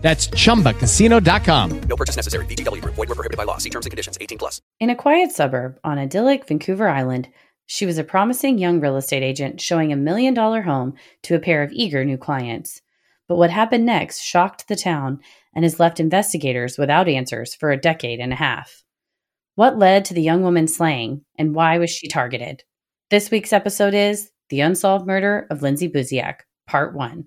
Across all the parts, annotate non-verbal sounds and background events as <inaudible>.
That's chumbacasino.com. No purchase necessary. VGW Group. Void were prohibited by law. See terms and conditions. 18 plus. In a quiet suburb on idyllic Vancouver Island, she was a promising young real estate agent showing a million dollar home to a pair of eager new clients. But what happened next shocked the town and has left investigators without answers for a decade and a half. What led to the young woman's slaying, and why was she targeted? This week's episode is The Unsolved Murder of Lindsay Buziak, Part 1.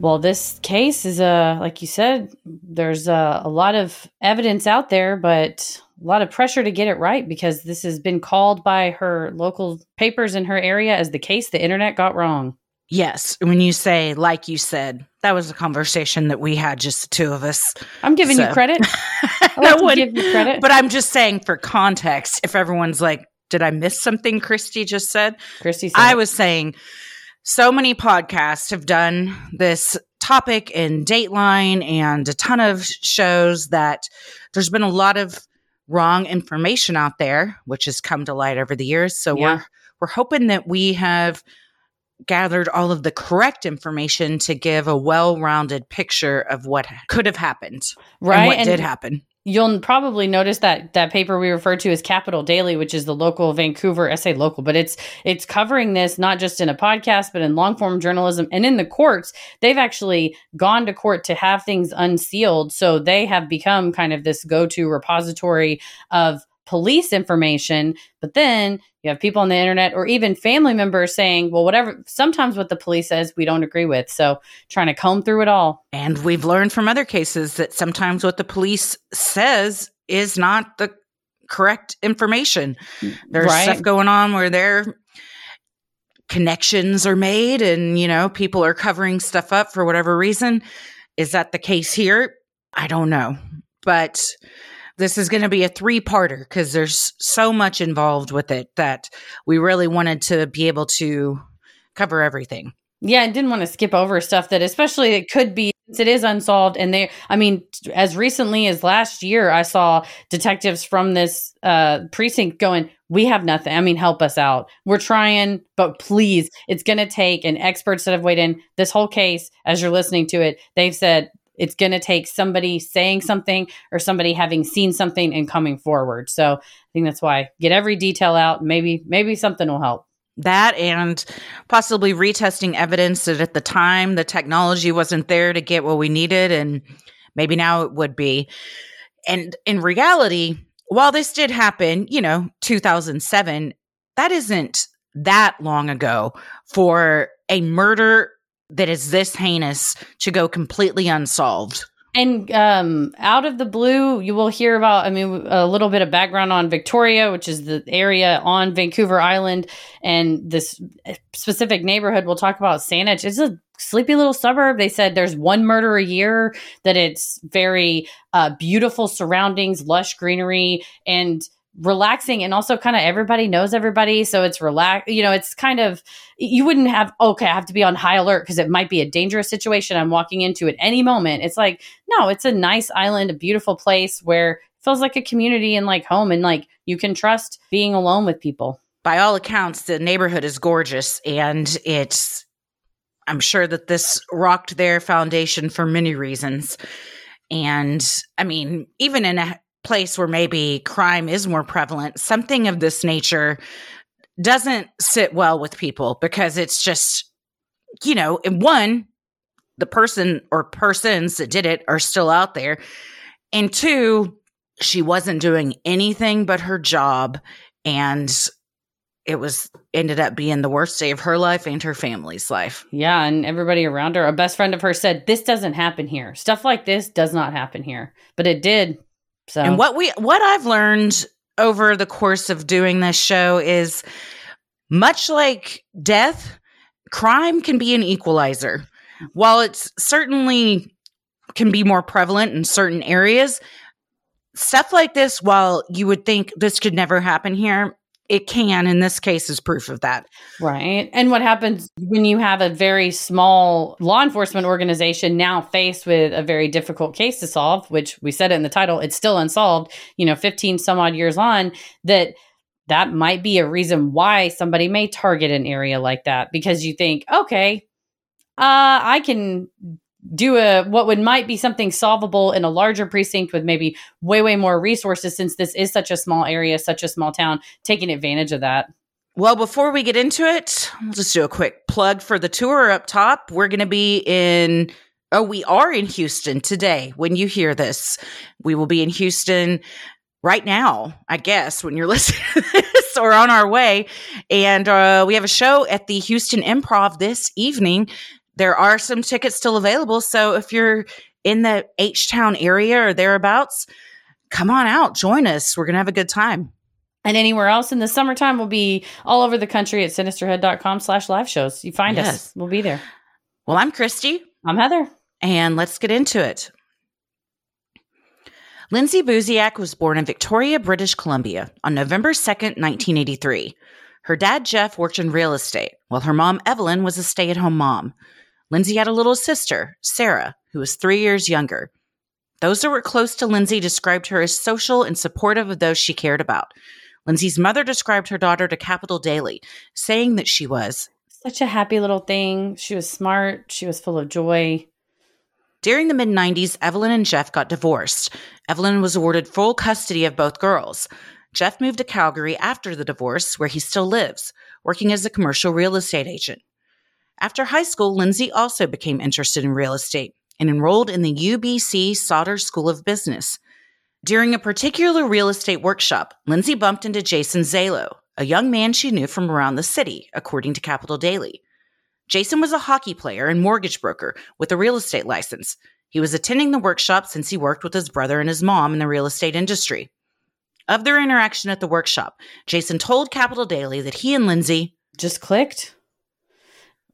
Well, this case is a, like you said, there's a, a lot of evidence out there, but a lot of pressure to get it right because this has been called by her local papers in her area as the case the internet got wrong. Yes. When you say, like you said, that was a conversation that we had, just the two of us. I'm giving you credit. <laughs> I to give you credit. But I'm just saying for context, if everyone's like, did I miss something Christy just said? Christy said, I was saying so many podcasts have done this topic in Dateline and a ton of shows that there's been a lot of wrong information out there, which has come to light over the years. So Yeah. we're we're hoping that we have gathered all of the correct information to give a well-rounded picture of what could have happened right. and what and did happen. You'll probably notice that that paper we refer to as Capital Daily, which is the local Vancouver, I say local, but it's it's covering this not just in a podcast, but in long form journalism and in the courts. They've actually gone to court to have things unsealed, so they have become kind of this go to repository of police information. But then you have people on the internet or even family members saying, "Well, whatever." Sometimes what the police says we don't agree with, so trying to comb through it all. And we've learned from other cases that sometimes what the police says is not the correct information. There's Right. stuff going on where their connections are made and, you know, people are covering stuff up for whatever reason. Is that the case here? I don't know. But this is going to be a three parter because there's so much involved with it that we really wanted to be able to cover everything. Yeah, I didn't want to skip over stuff that, especially it could be, it is unsolved. And they, I mean, as recently as last year, I saw detectives from this uh, precinct going, "We have nothing. I mean, help us out. We're trying, but please, it's going to take." And experts that have weighed in this whole case, as you're listening to it, they've said it's going to take somebody saying something or somebody having seen something and coming forward. So I think that's why get every detail out. Maybe, maybe something will help. that and possibly retesting evidence that at the time the technology wasn't there to get what we needed and maybe now it would be and in reality while this did happen you know 2007 that isn't that long ago for a murder that is this heinous to go completely unsolved And um, out of the blue, you will hear about, I mean, a little bit of background on Victoria, which is the area on Vancouver Island, and this specific neighborhood. We'll talk about Saanich. It's a sleepy little suburb. They said there's one murder a year, that it's very uh, beautiful surroundings, lush greenery, and relaxing and also kind of everybody knows everybody so it's relax you know it's kind of you wouldn't have okay i have to be on high alert because it might be a dangerous situation i'm walking into at any moment it's like no it's a nice island a beautiful place where it feels like a community and like home and like you can trust being alone with people by all accounts, the neighborhood is gorgeous and it's, I'm sure that this rocked their foundation for many reasons. And I mean, even in a place where maybe crime is more prevalent, something of this nature doesn't sit well with people because it's just, you know, and one, the person or persons that did it are still out there. And two, she wasn't doing anything but her job. And it was ended up being the worst day of her life and her family's life. Yeah, and everybody around her, a best friend of hers said, This doesn't happen here. Stuff like this does not happen here. But it did. So And what we what I've learned over the course of doing this show is much like death, crime can be an equalizer. While it's certainly can be more prevalent in certain areas, stuff like this, while you would think this could never happen here, it can. In this case, is proof of that. Right. And what happens when you have a very small law enforcement organization now faced with a very difficult case to solve, which we said in the title, it's still unsolved, you know, 15 some odd years on, that that might be a reason why somebody may target an area like that because you think, okay, uh, I can do a what would might be something solvable in a larger precinct with maybe way way more resources since this is such a small area such a small town taking advantage of that Well, before we get into it, we'll just do a quick plug for the tour up top. We're going to be in, oh, we are in Houston today when you hear this. We will be in Houston right now, I guess, when you're <laughs> listening to this or on our way. And uh, we have a show at the Houston Improv this evening. There are some tickets still available. So if you're in the H Town area or thereabouts, come on out, join us. We're going to have a good time. and anywhere else in the summertime we'll be all over the country at sinisterhood.com slash live shows you find us we'll be there Well, I'm Christy. i'm heather And let's get into it. Lindsay Buziak was born in Victoria, British Columbia on November 2nd, 1983. Her dad, Jeff, worked in real estate, while her mom, Evelyn, was a stay at home mom. Lindsay had a little sister, Sarah, who was three years younger. Those that were close to Lindsay described her as social and supportive of those she cared about. Lindsay's mother described her daughter to Capital Daily, saying that she was such a happy little thing she was smart she was full of joy During the mid 90s, Evelyn and Jeff got divorced. Evelyn was awarded full custody of both girls. Jeff moved to Calgary after the divorce, where he still lives, working as a commercial real estate agent. After high school, Lindsay also became interested in real estate and enrolled in the UBC Sauder School of Business. During a particular real estate workshop, Lindsay bumped into Jason Zailo, a young man she knew from around the city, according to Capital Daily. Jason was a hockey player and mortgage broker with a real estate license. He was attending the workshop since he worked with his brother and his mom in the real estate industry. Of their interaction at the workshop, Jason told Capital Daily that he and Lindsay, just clicked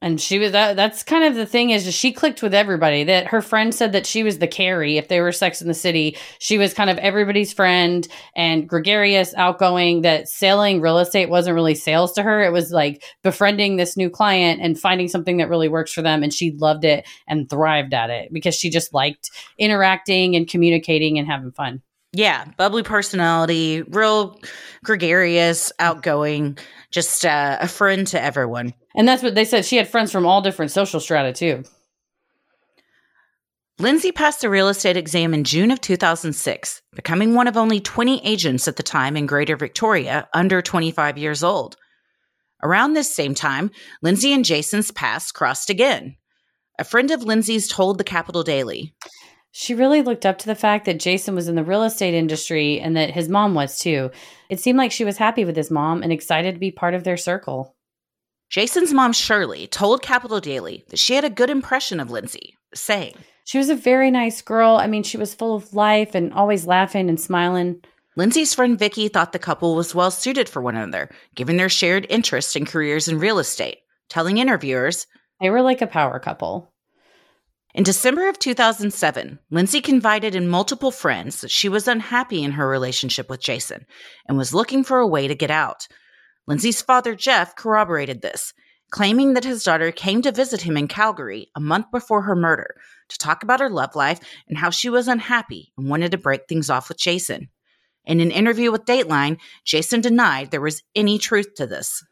and she was that that's kind of the thing is just she clicked with everybody that her friend said that she was the carrie. If they were sex in the city she was kind of everybody's friend and gregarious outgoing that selling real estate wasn't really sales to her. It was like befriending this new client and finding something that really works for them. And she loved it and thrived at it because she just liked interacting and communicating and having fun yeah, bubbly personality, real gregarious, outgoing, just uh, a friend to everyone. and that's what they said she had friends from all different social strata too Lindsay passed the real estate exam in June of 2006, becoming one of only 20 agents at the time in Greater Victoria under 25 years old. Around this same time, Lindsay and Jason's paths crossed again. A friend of Lindsay's told the Capital Daily, She really looked up to the fact that Jason was in the real estate industry and that his mom was too. It seemed like she was happy with his mom and excited to be part of their circle. Jason's mom, Shirley, told Capital Daily that she had a good impression of Lindsay, saying, She was a very nice girl. I mean, she was full of life and always laughing and smiling. Lindsay's friend Vicky thought the couple was well suited for one another, given their shared interest in careers in real estate, telling interviewers, They were like a power couple. In December of 2007, Lindsay confided in multiple friends that she was unhappy in her relationship with Jason and was looking for a way to get out. Lindsay's father, Jeff, corroborated this, claiming that his daughter came to visit him in Calgary a month before her murder to talk about her love life and how she was unhappy and wanted to break things off with Jason. In an interview with Dateline, Jason denied there was any truth to this.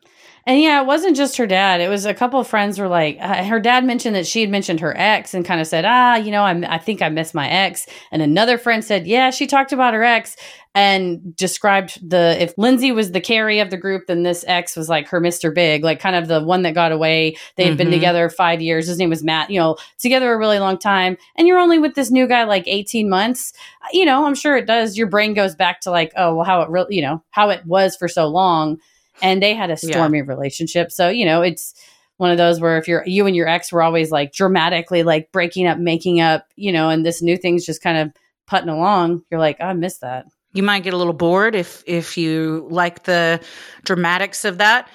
And yeah, it wasn't just her dad. It was a couple of friends were like, uh, her dad mentioned that she had mentioned her ex and kind of said, ah, you know, I'm, I think I miss my ex. And another friend said, yeah, she talked about her ex and described the, if Lindsay was the Carrie of the group, then this ex was like her Mr. Big, like kind of the one that got away. They had been Mhm. together five years. His name was Matt, you know, together a really long time. And you're only with this new guy like 18 months. You know, I'm sure it does. Your brain goes back to like, oh, well, how it really, you know, how it was for so long and they had a Yeah. stormy relationship. So, you know, it's one of those where if you're you and your ex were always like dramatically like breaking up, making up, you know, and this new thing's just kind of putting along, you're like, oh, I miss that. You might get a little bored if if you like the dramatics of that.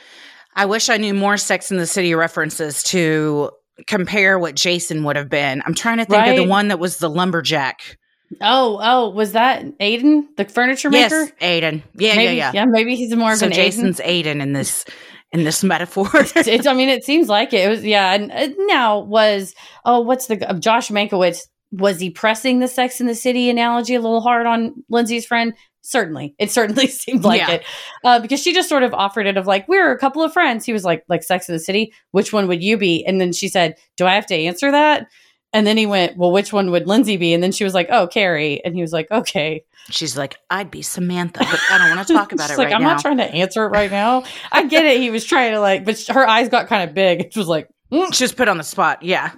I wish I knew more Sex in the City references to compare what Jason would have been. I'm trying to think of the one that was the lumberjack. Oh, oh, was that Aiden, the furniture maker? Yes, Aiden. Yeah, maybe, yeah, yeah. maybe he's more of So an Jason's Aiden in this in this metaphor. <laughs> Aiden. It's, I mean, it seems like it. It was, yeah. And uh, now was, oh, what's the, uh, Josh Mankiewicz, was he pressing the Sex in the City analogy a little hard on Lindsay's friend? Certainly. It certainly <laughs> seemed like Yeah. it. Uh, because she just sort of offered it of like, we're a couple of friends. He was like, like Sex in the City, which one would you be? And then she said, do I have to answer that? And then he went, well, which one would Lindsay be? And then she was like, oh, Carrie. And he was like, okay. She's like, I'd be Samantha, but I don't want to <laughs> talk about She's it like, right I'm now. not trying to answer it right now. I get it. He was trying to like, but her eyes got kind of big. It was like, mm. She was put on the spot. Yeah.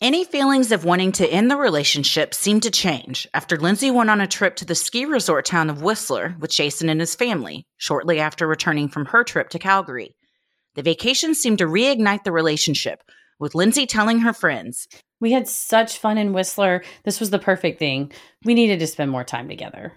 Any feelings of wanting to end the relationship seemed to change after Lindsay went on a trip to the ski resort town of Whistler with Jason and his family shortly after returning from her trip to Calgary. The vacation seemed to reignite the relationship, with Lindsay telling her friends, we had such fun in Whistler. This was the perfect thing. We needed to spend more time together.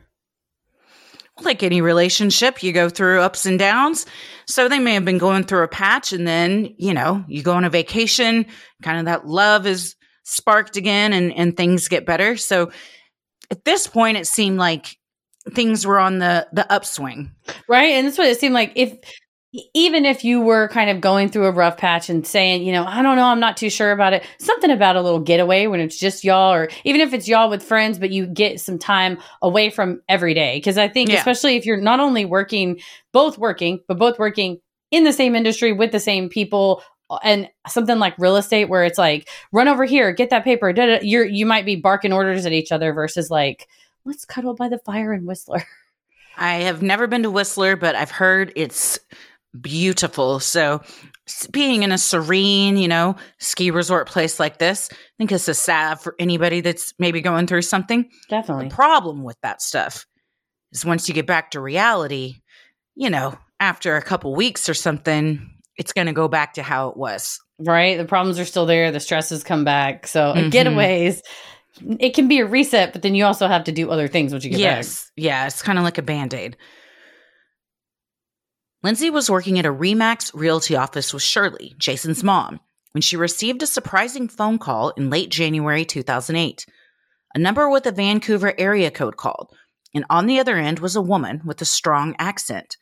like any relationship, you go through ups and downs. So they may have been going through a patch and then, you know, you go on a vacation, kind of that love is sparked again and, and things get better. So at this point, it seemed like things were on the, the upswing. Right. And that's what it seemed like. If even if you were kind of going through a rough patch and saying, you know, I don't know, I'm not too sure about it, something about a little getaway when it's just y'all, or even if it's y'all with friends, but you get some time away from every day. Cause I think, Yeah. especially if you're not only working, both working, but both working in the same industry with the same people. Uh, and something like real estate, where it's like, run over here, get that paper. Da, da, you're you might be barking orders at each other versus like, let's cuddle by the fire in Whistler. I have never been to Whistler, but I've heard it's beautiful. So being in a serene, you know, ski resort place like this, I think it's a sad for anybody that's maybe going through something. Definitely. The problem with that stuff is once you get back to reality, you know, after a couple weeks or something, it's going to go back to how it was. right? The problems are still there. The stresses come back. So uh, Mhm. getaways, it can be a reset, but then you also have to do other things once you get back. yes. Yeah. It's kind of like a band aid. Lindsay was working at a Remax realty office with Shirley, Jason's mom, when she received a surprising phone call in late January 2008. A number with a Vancouver area code called, and on the other end was a woman with a strong accent.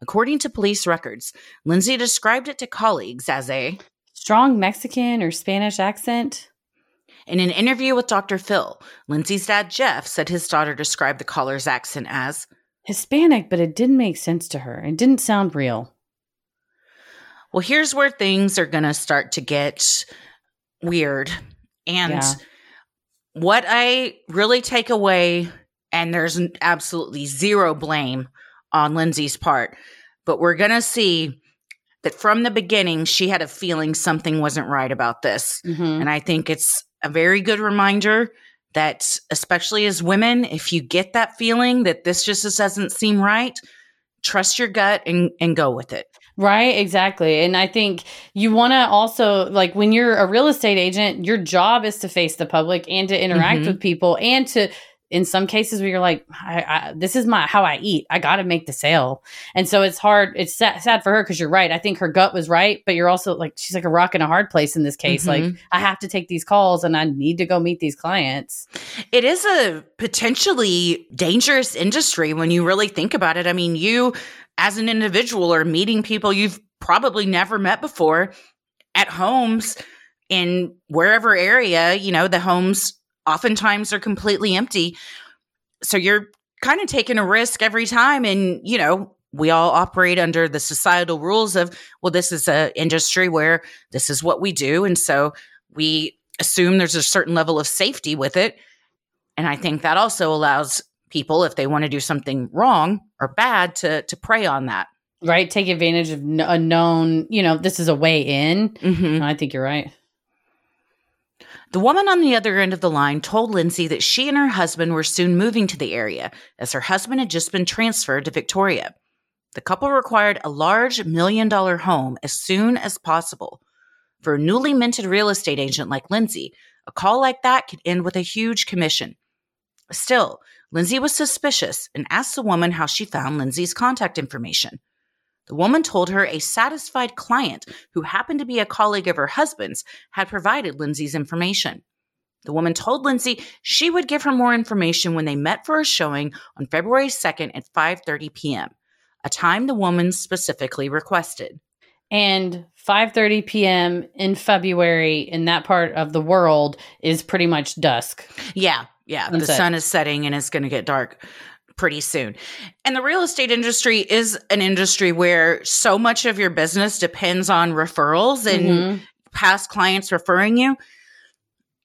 According to police records, Lindsay described it to colleagues as a. Strong Mexican or Spanish accent. In an interview with Dr. Phil, Lindsay's dad Jeff said his daughter described the caller's accent as Hispanic, but it didn't make sense to her. It didn't sound real. Well, here's where things are going to start to get weird. And Yeah. what I really take away, and there's absolutely zero blame on Lindsay's part, but we're going to see that from the beginning, she had a feeling something wasn't right about this. Mhm. And I think it's a very good reminder that, especially as women, if you get that feeling that this just doesn't seem right, trust your gut and, and go with it. Right, exactly. And I think you want to also, like, when you're a real estate agent, your job is to face the public and to interact Mhm. with people and to, in some cases where you're like, I, I, this is my how I eat. I got to make the sale, and so it's hard. It's sad, sad for her because you're right. I think her gut was right, but you're also like she's like a rock in a hard place in this case. Like Mhm. I have to take these calls and I need to go meet these clients. It is a potentially dangerous industry when you really think about it. I mean, you as an individual are meeting people you've probably never met before at homes in wherever area, you know, the homes oftentimes are completely empty. So you're kind of taking a risk every time and, you know, we all operate under the societal rules of, well, this is an industry where this is what we do. And so we assume there's a certain level of safety with it. And I think that also allows people, if they want to do something wrong or bad, to, to prey on that. Right. Take advantage of a known, you know, this is a way in. Mm-hmm. I think you're right. The woman on the other end of the line told Lindsay that she and her husband were soon moving to the area, as her husband had just been transferred to Victoria. The couple required a large million dollar home as soon as possible. For a newly minted real estate agent like Lindsay, a call like that could end with a huge commission. Still, Lindsay was suspicious and asked the woman how she found Lindsay's contact information. The woman told her a satisfied client who happened to be a colleague of her husband's had provided Lindsay's information. The woman told Lindsay she would give her more information when they met for a showing on February 2nd at 5:30 p.m., a time the woman specifically requested. And 5:30 p.m. in February in that part of the world is pretty much dusk. Yeah, yeah, the sun is setting and it's going to get dark pretty soon. And the real estate industry is an industry where so much of your business depends on referrals and Mhm. past clients referring you.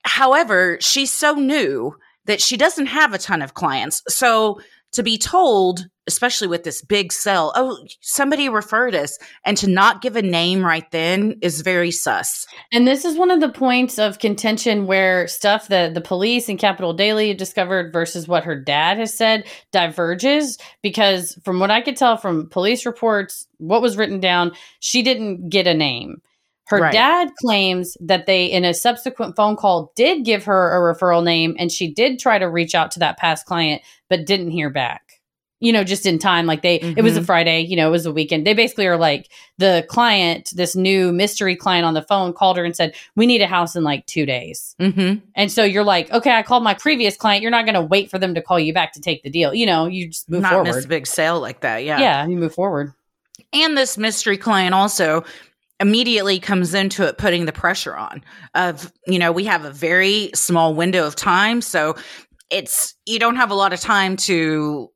However, she's so new that she doesn't have a ton of clients. So to be told, especially with this big sell, oh, somebody referred us, and to not give a name right then is very sus. And this is one of the points of contention where stuff that the police and Capital Daily discovered versus what her dad has said diverges. Because from what I could tell from police reports, what was written down, she didn't get a name. Her Right. dad claims that they, in a subsequent phone call, did give her a referral name and she did try to reach out to that past client, but didn't hear back. You know, just in time. Like they, it was a Mhm. Friday, you know, it was a weekend. They basically are like, the client, this new mystery client on the phone, called her and said, We need a house in like two days. Mm-hmm. And so you're like, Okay, I called my previous client. You're not going to wait for them to call you back to take the deal. You know, you just move Not miss a big sale like that. Yeah. Yeah, you move forward. And this mystery client also immediately comes into it putting the pressure on of, you know, we have a very small window of time. So it's, you don't have a lot of time to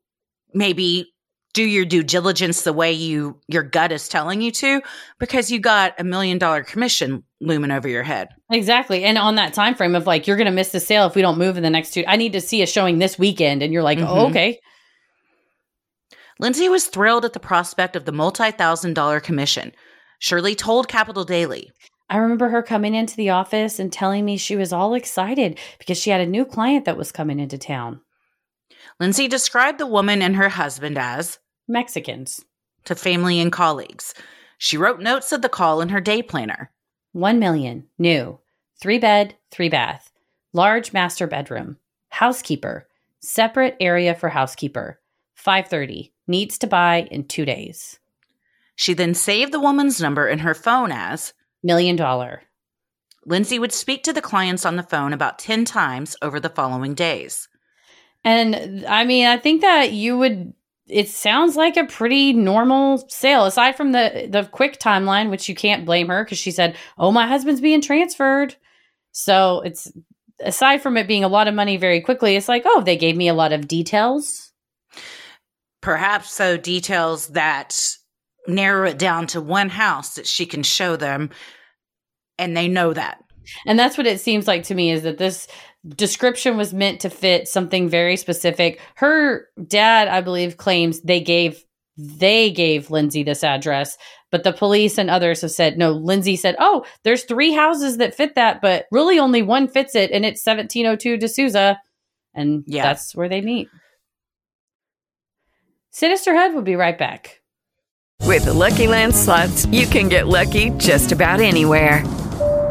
maybe do your due diligence the way you, your gut is telling you to, because you got a million dollar commission looming over your head. Exactly. And on that time frame of like, you're going to miss the sale if we don't move in the next two. I need to see a showing this weekend. And you're like, oh, Mhm. okay. Lindsay was thrilled at the prospect of the multi thousand dollar commission. Shirley told Capital Daily. I remember her coming into the office and telling me she was all excited because she had a new client that was coming into town. Lindsay described the woman and her husband as Mexicans. to family and colleagues. She wrote notes of the call in her day planner. 1 million. New. Three bed, three bath. Large master bedroom. Housekeeper. Separate area for housekeeper. 530. Needs to buy in two days. She then saved the woman's number in her phone as Million dollar. Lindsay would speak to the clients on the phone about 10 times over the following days. And I mean, I think that you would it sounds like a pretty normal sale aside from the the quick timeline which you can't blame her cuz she said, "Oh, my husband's being transferred." So, it's aside from it being a lot of money very quickly, it's like, "Oh, they gave me a lot of details." Perhaps so details that narrow it down to one house that she can show them, and they know that. And that's what it seems like to me is that this description was meant to fit something very specific. Her dad, I believe, claims they gave they gave Lindsay this address, but the police and others have said no. Lindsay said, "Oh, there's three houses that fit that, but really only one fits it, and it's 1702 De Sousa." And Yeah. that's where they meet. Sinisterhood will be right back. With the Lucky Land slots, you can get lucky just about anywhere.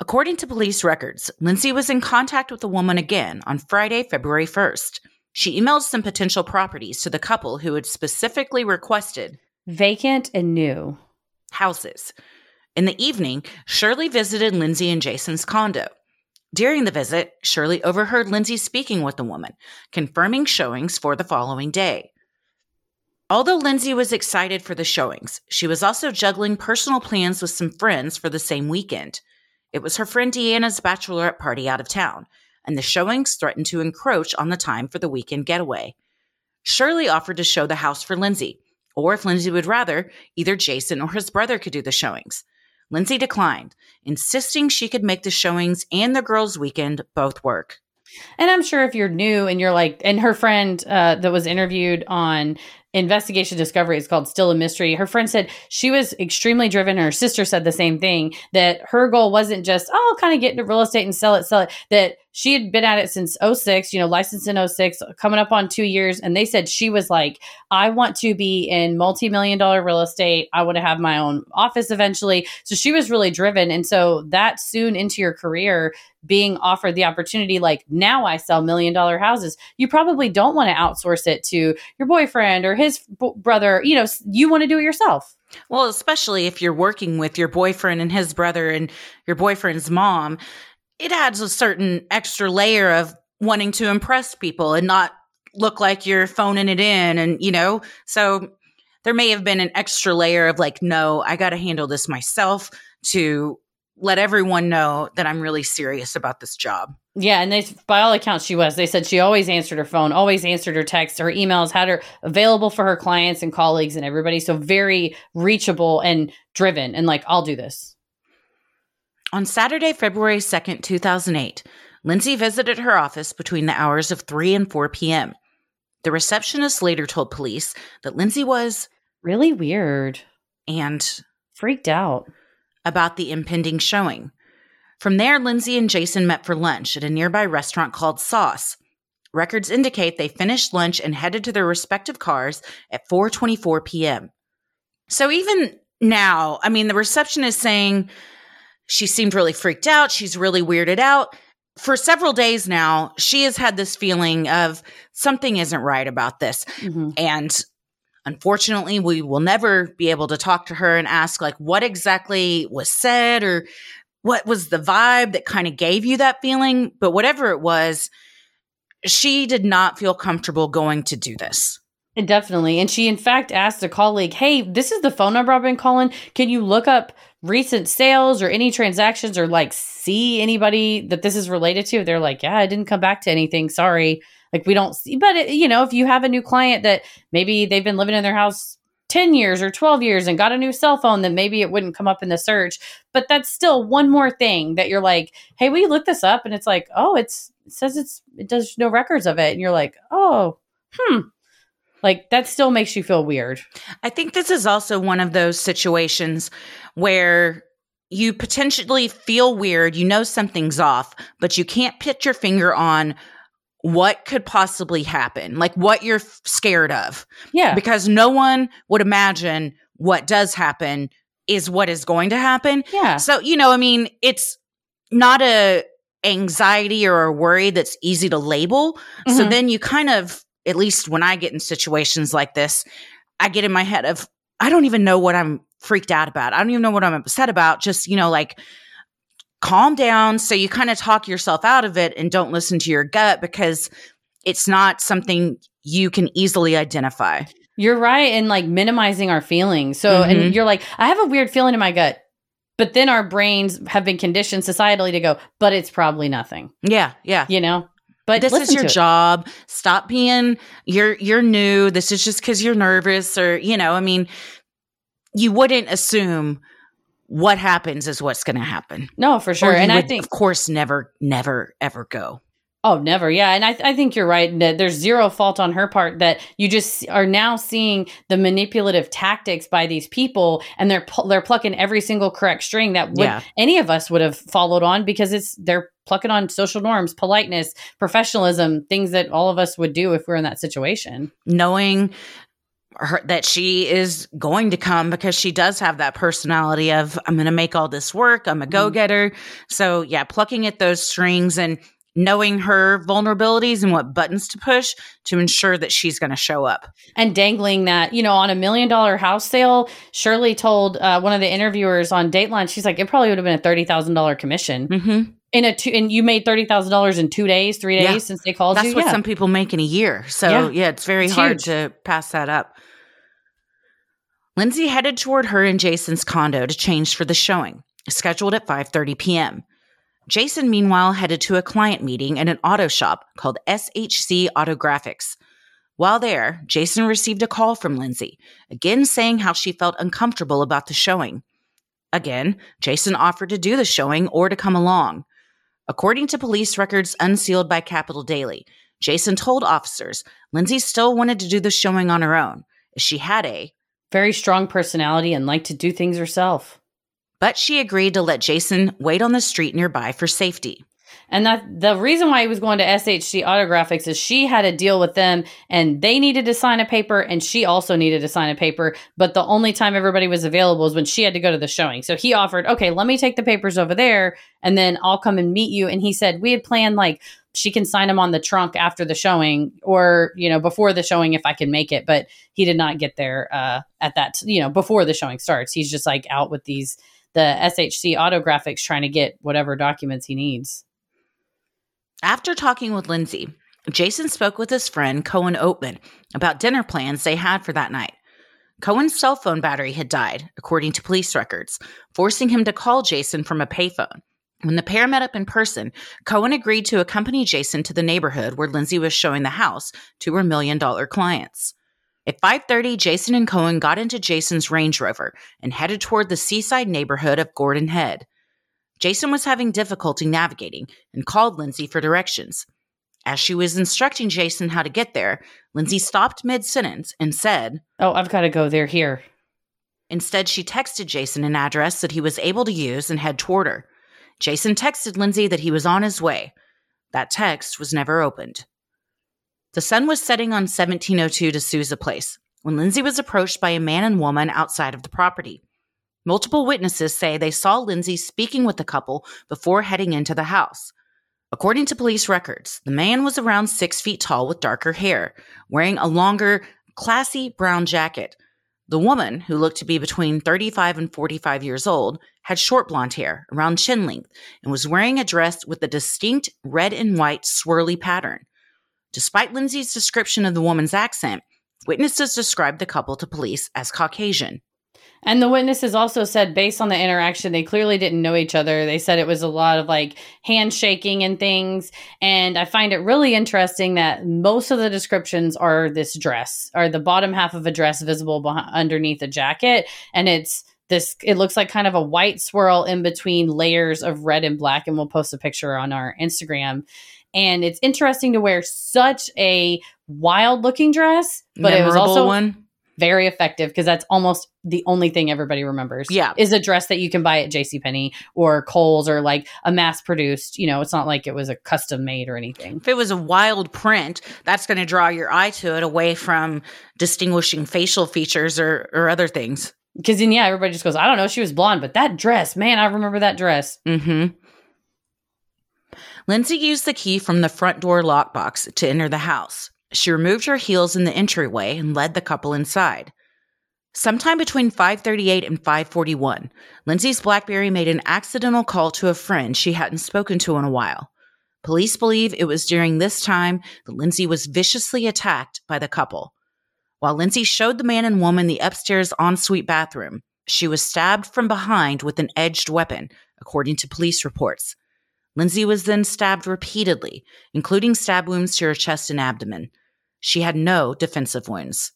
According to police records, Lindsay was in contact with the woman again on Friday, February 1st. She emailed some potential properties to the couple who had specifically requested Vacant and new. houses. In the evening, Shirley visited Lindsay and Jason's condo. During the visit, Shirley overheard Lindsay speaking with the woman, confirming showings for the following day. Although Lindsay was excited for the showings, she was also juggling personal plans with some friends for the same weekend. It was her friend Deanna's bachelorette party out of town, and the showings threatened to encroach on the time for the weekend getaway. Shirley offered to show the house for Lindsay, or if Lindsay would rather, either Jason or his brother could do the showings. Lindsay declined, insisting she could make the showings and the girls' weekend both work. And I'm sure if you're new and you're like, and her friend uh, that was interviewed on Investigation Discovery is called Still a Mystery. Her friend said she was extremely driven. Her sister said the same thing that her goal wasn't just, oh, kind of get into real estate and sell it, sell it. That she had been at it since 06, you know, licensed in 06, coming up on two years. And they said she was like, I want to be in multi million dollar real estate. I want to have my own office eventually. So she was really driven. And so that soon into your career, being offered the opportunity, like now I sell million dollar houses, you probably don't want to outsource it to your boyfriend or his b- brother. You know, you want to do it yourself. Well, especially if you're working with your boyfriend and his brother and your boyfriend's mom, it adds a certain extra layer of wanting to impress people and not look like you're phoning it in. And, you know, so there may have been an extra layer of like, no, I got to handle this myself to let everyone know that I'm really serious about this job. Yeah, and they, by all accounts, she was. They said she always answered her phone, always answered her texts, her emails, had her available for her clients and colleagues and everybody. So very reachable and driven, and like, I'll do this. On Saturday, February 2nd, 2008, Lindsay visited her office between the hours of 3 and 4 p.m. The receptionist later told police that Lindsay was, Really weird. and Freaked out. about the impending showing. From there, Lindsay and Jason met for lunch at a nearby restaurant called Sauce. Records indicate they finished lunch and headed to their respective cars at 4:24 p.m. So even now, I mean, the receptionist saying she seemed really freaked out, she's really weirded out. For several days now, she has had this feeling of something isn't right about this. Mhm. And unfortunately, we will never be able to talk to her and ask, like, what exactly was said or what was the vibe that kind of gave you that feeling. But whatever it was, she did not feel comfortable going to do this. Definitely. And she, in fact, asked a colleague, Hey, this is the phone number I've been calling. Can you look up recent sales or any transactions or like see anybody that this is related to? They're like, Yeah, I didn't come back to anything. Sorry. Like, we don't see, but it, you know, if you have a new client that maybe they've been living in their house 10 years or 12 years and got a new cell phone, then maybe it wouldn't come up in the search. But that's still one more thing that you're like, Hey, will you look this up? And it's like, Oh, it's, it says it's, it does no records of it. And you're like, Oh, hmm. Like that still makes you feel weird. I think this is also one of those situations where you potentially feel weird, you know something's off, but you can't put your finger on what could possibly happen, like what you're scared of. Yeah. Because no one would imagine what does happen is what is going to happen. yeah. So, you know, I mean, it's not a anxiety or a worry that's easy to label. So Mhm. then you kind of, at least when I get in situations like this, I get in my head of, I don't even know what I'm freaked out about. I don't even know what I'm upset about. Just, you know, like calm down. So you kind of talk yourself out of it and don't listen to your gut because it's not something you can easily identify. You're right. And like minimizing our feelings. So, Mhm. and you're like, I have a weird feeling in my gut. But then our brains have been conditioned societally to go, but it's probably nothing, Yeah. Yeah. you know? But this is your it. job. Stop being you're you're new. This is just because you're nervous, or you know, I mean, you wouldn't assume what happens is what's going to happen. No, for sure. And I think of course, never, never, ever go. Oh, never. Yeah. And I, I think you're right. That there's zero fault on her part that you just are now seeing the manipulative tactics by these people and they're, they're plucking every single correct string that would, Yeah. any of us would have followed on because it's, they're plucking on social norms, politeness, professionalism, things that all of us would do if we are in that situation. knowing her that she is going to come because she does have that personality of I'm going to make all this work. I'm a mm-hmm. go getter. So yeah, plucking at those strings and knowing her vulnerabilities and what buttons to push to ensure that she's going to show up. and dangling that, you know, on a million dollar house sale. Shirley told uh, one of the interviewers on Dateline, she's like, it probably would have been a thirty thousand dollar commission Mm-hmm. in a two, and you made thirty thousand dollars in two days, three days Yeah. since they called That's you. That's what yeah. some people make in a year. So Yeah. yeah, it's very It's hard huge. to pass that up. Lindsay headed toward her and Jason's condo to change for the showing, scheduled at 5:30 p.m. Jason meanwhile headed to a client meeting at an auto shop called SHC Autographics. While there, Jason received a call from Lindsay, again saying how she felt uncomfortable about the showing. Again, Jason offered to do the showing or to come along. According to police records unsealed by Capital Daily, Jason told officers Lindsay still wanted to do the showing on her own, as she had a, Very strong personality and liked to do things herself. But she agreed to let Jason wait on the street nearby for safety. And that the reason why he was going to SHC Autographics is she had a deal with them and they needed to sign a paper and she also needed to sign a paper. But the only time everybody was available was when she had to go to the showing. So he offered, okay, let me take the papers over there and then I'll come and meet you. And he said, we had planned like she can sign them on the trunk after the showing or, you know, before the showing if I can make it. But he did not get there uh, at that, you know, before the showing starts. He's just like out with these, the SHC Autographics trying to get whatever documents he needs. After talking with Lindsay, Jason spoke with his friend Cohen Oatman about dinner plans they had for that night. Cohen's cell phone battery had died, according to police records, forcing him to call Jason from a payphone. When the pair met up in person, Cohen agreed to accompany Jason to the neighborhood where Lindsay was showing the house to her million dollar clients. At 5:30, Jason and Cohen got into Jason's Range Rover and headed toward the seaside neighborhood of Gordon Head. Jason was having difficulty navigating and called Lindsay for directions. As she was instructing Jason how to get there, Lindsay stopped mid sentence and said, Oh, I've got to go there here. Instead, she texted Jason an address that he was able to use and head toward her. Jason texted Lindsay that he was on his way. That text was never opened. The sun was setting on 1702 De Sousa Place when Lindsay was approached by a man and woman outside of the property. Multiple witnesses say they saw Lindsay speaking with the couple before heading into the house. According to police records, the man was around six feet tall with darker hair, wearing a longer, classy brown jacket. The woman, who looked to be between 35 and 45 years old, had short blonde hair around chin length and was wearing a dress with a distinct red and white swirly pattern. Despite Lindsay's description of the woman's accent, witnesses described the couple to police as Caucasian. And the witnesses also said, based on the interaction, they clearly didn't know each other. They said it was a lot of like handshaking and things. And I find it really interesting that most of the descriptions are this dress, or the bottom half of a dress visible behind, underneath a jacket. And it's this, it looks like kind of a white swirl in between layers of red and black. And we'll post a picture on our Instagram. And it's interesting to wear such a wild looking dress, but it was also one. very effective because that's almost the only thing everybody remembers. Yeah. Is a dress that you can buy at JCPenney or Kohl's or like a mass produced, you know, it's not like it was a custom made or anything. If it was a wild print, that's going to draw your eye to it away from distinguishing facial features or, or other things. Because then, yeah, everybody just goes, I don't know, she was blonde, but that dress, man, I remember that dress. Mm-hmm. Lindsay used the key from the front door lockbox to enter the house. She removed her heels in the entryway and led the couple inside. Sometime between 5:38 and 5:41, Lindsay's BlackBerry made an accidental call to a friend she hadn't spoken to in a while. Police believe it was during this time that Lindsay was viciously attacked by the couple. While Lindsay showed the man and woman the upstairs ensuite bathroom, she was stabbed from behind with an edged weapon, according to police reports. Lindsay was then stabbed repeatedly, including stab wounds to her chest and abdomen. She had no defensive wounds.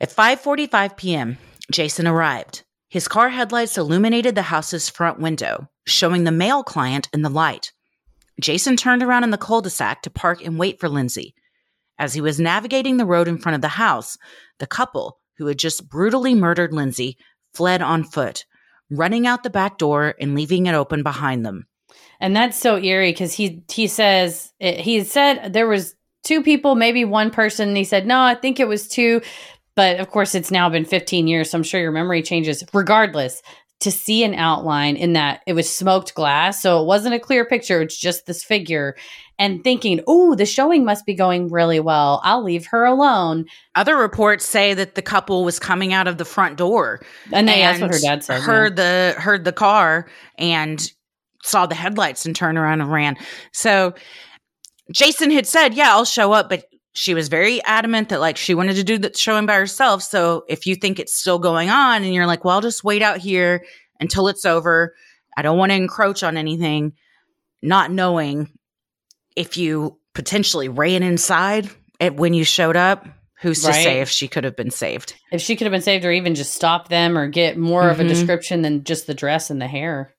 At 5:45 p.m., Jason arrived. His car headlights illuminated the house's front window, showing the male client in the light. Jason turned around in the cul de sac to park and wait for Lindsay. As he was navigating the road in front of the house, the couple, who had just brutally murdered Lindsay, fled on foot, running out the back door and leaving it open behind them. And that's so eerie because he he says he said there was two people, maybe one person. He said no, I think it was two. But of course, it's now been 15 years, so I'm sure your memory changes. Regardless, to see an outline in that it was smoked glass, so it wasn't a clear picture. It's just this figure, and thinking, "Oh, the showing must be going really well. I'll leave her alone." Other reports say that the couple was coming out of the front door, And they- that's what her dad said, Heard the heard the car and saw the headlights and turned around and ran. So Jason had said, "Yeah, I'll show up," but she was very adamant that like she wanted to do the showing by herself. So if you think it's still going on and you're like, "Well, I'll just wait out here until it's over. I don't want to encroach on anything," not knowing if you potentially ran inside at when you showed up, who's to say if she could have been saved? If she could have been saved, or even just stop them, or get more of a Mhm. description than just the dress and the hair.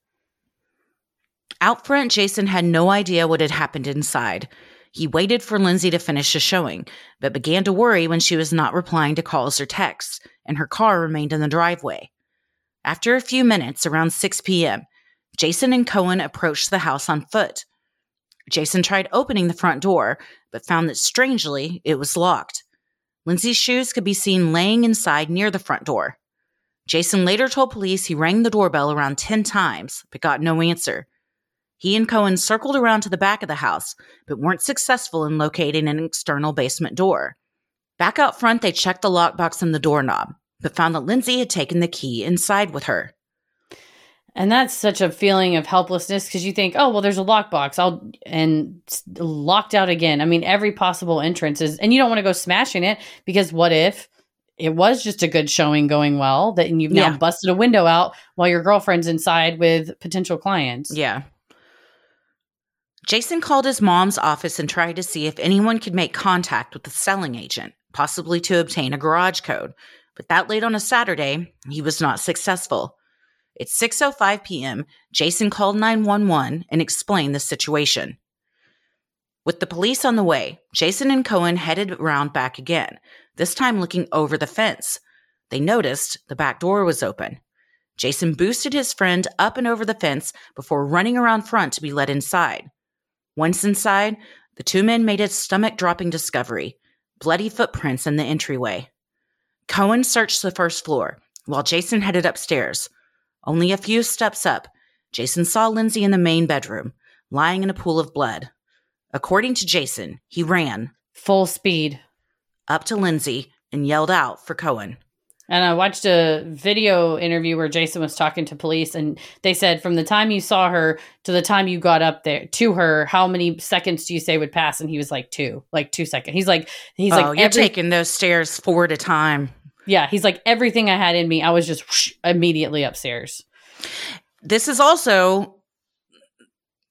Out front, Jason had no idea what had happened inside. He waited for Lindsay to finish the showing, but began to worry when she was not replying to calls or texts, and her car remained in the driveway. After a few minutes, around 6 p.m., Jason and Cohen approached the house on foot. Jason tried opening the front door, but found that strangely, it was locked. Lindsay's shoes could be seen laying inside near the front door. Jason later told police he rang the doorbell around 10 times, but got no answer. He and Cohen circled around to the back of the house, but weren't successful in locating an external basement door. Back out front, they checked the lockbox and the doorknob, but found that Lindsay had taken the key inside with her. And that's such a feeling of helplessness because you think, oh well, there's a lockbox. I'll and locked out again. I mean, every possible entrance is, and you don't want to go smashing it because what if it was just a good showing going well that and you've now Yeah. busted a window out while your girlfriend's inside with potential clients. Yeah. Jason called his mom's office and tried to see if anyone could make contact with the selling agent, possibly to obtain a garage code. But that late on a Saturday, he was not successful. At 6:05 p.m., Jason called 911 and explained the situation. With the police on the way, Jason and Cohen headed around back again, this time looking over the fence. They noticed the back door was open. Jason boosted his friend up and over the fence before running around front to be let inside. Once inside, the two men made a stomach dropping discovery bloody footprints in the entryway. Cohen searched the first floor while Jason headed upstairs. Only a few steps up, Jason saw Lindsay in the main bedroom, lying in a pool of blood. According to Jason, he ran Full speed. up to Lindsay and yelled out for Cohen. And I watched a video interview where Jason was talking to police, and they said from the time you saw her to the time you got up there to her, how many seconds do you say would pass? And he was like two, like two seconds. He's like, he's oh, like, you're every- taking those stairs four at a time. Yeah, he's like everything I had in me, I was just whoosh, immediately upstairs. this is also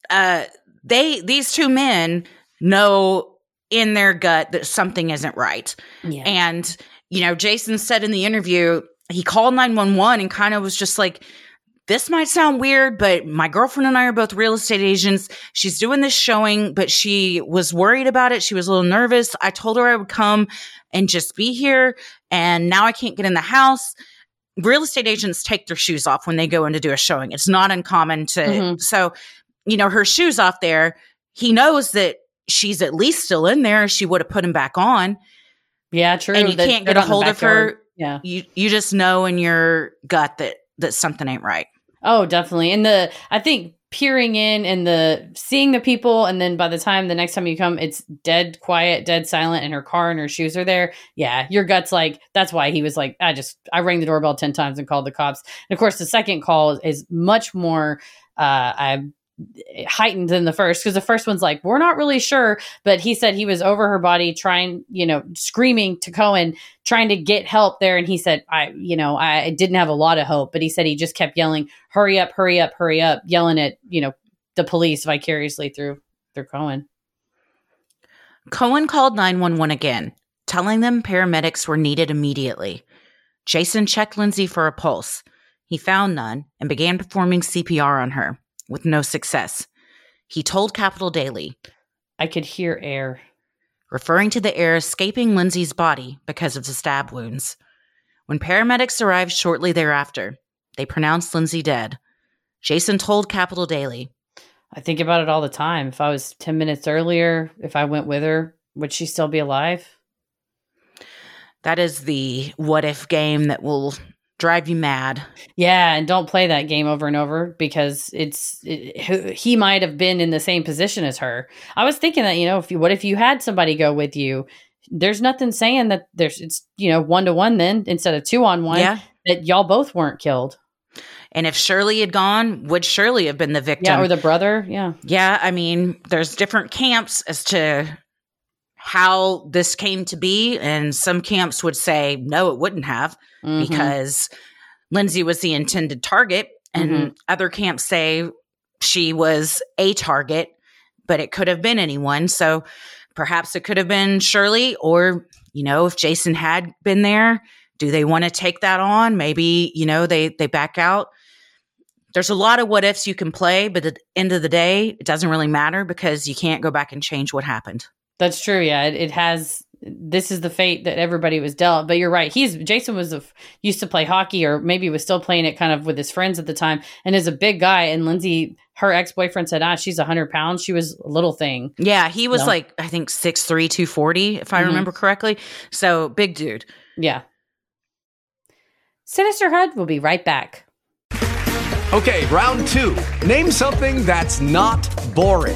uh they these two men know in their gut that something isn't right Yeah, and you know jason said in the interview he called 911 and kind of was just like this might sound weird but my girlfriend and i are both real estate agents she's doing this showing but she was worried about it she was a little nervous i told her i would come and just be here and now i can't get in the house real estate agents take their shoes off when they go in to do a showing. It's not uncommon to, Mhm. so, you know, her shoes off there. He knows that she's at least still in there. She would have put him back on. yeah, true. and you That can't get a not in the hold of her. Yeah. You, you just know in your gut that, that something ain't right. Oh, definitely. And the I think peering in and the seeing the people, and then by the time the next time you come, it's dead quiet, dead silent, and her car and her shoes are there. Yeah, your gut's like that's why he was like, I just I rang the doorbell ten times and called the cops. And of course, the second call is much more uh I heightened than the first because the first one's like we're not really sure but he said he was over her body trying you know screaming to cohen trying to get help there and he said i you know i didn't have a lot of hope but he said he just kept yelling hurry up hurry up hurry up yelling at you know the police vicariously through through cohen Cohen called 911 again, telling them paramedics were needed immediately. Jason checked Lindsay for a pulse. He found none and began performing CPR on her, with no success. He told Capital Daily, I could hear air. referring to the air escaping Lindsay's body because of the stab wounds. When paramedics arrived shortly thereafter, they pronounced Lindsay dead. Jason told Capital Daily, I think about it all the time. If I was 10 minutes earlier, if I went with her, would she still be alive? That is the what if game that will drive you mad. Yeah, and don't play that game over and over because it's it, he might have been in the same position as her. I was thinking that you know, if you, what if you had somebody go with you? There's nothing saying that there's it's you know one to one then instead of two on one Yeah. that y'all both weren't killed. And if Shirley had gone, would Shirley have been the victim? Yeah, or the brother. Yeah, Yeah, I mean, there's different camps as to how this came to be, and some camps would say no, it wouldn't have Mhm. because Lindsay was the intended target, and Mhm. other camps say she was a target, but it could have been anyone. So perhaps it could have been Shirley, or you know, if Jason had been there, do they want to take that on? Maybe you know they they back out. There's a lot of what ifs you can play, but at the end of the day, it doesn't really matter because you can't go back and change what happened. That's true. Yeah, it, it has. This is the fate that everybody was dealt. But you're right. He's Jason was a, used to play hockey, or maybe was still playing it kind of with his friends at the time, and is a big guy. And Lindsay, her ex boyfriend, said, "Ah, she's hundred pounds. She was a little thing." Yeah, he was No. like, I think 6'3, 240, if I Mhm. remember correctly. So big dude. Yeah. Sinisterhood will be right back. Okay, round two. Name something that's not boring.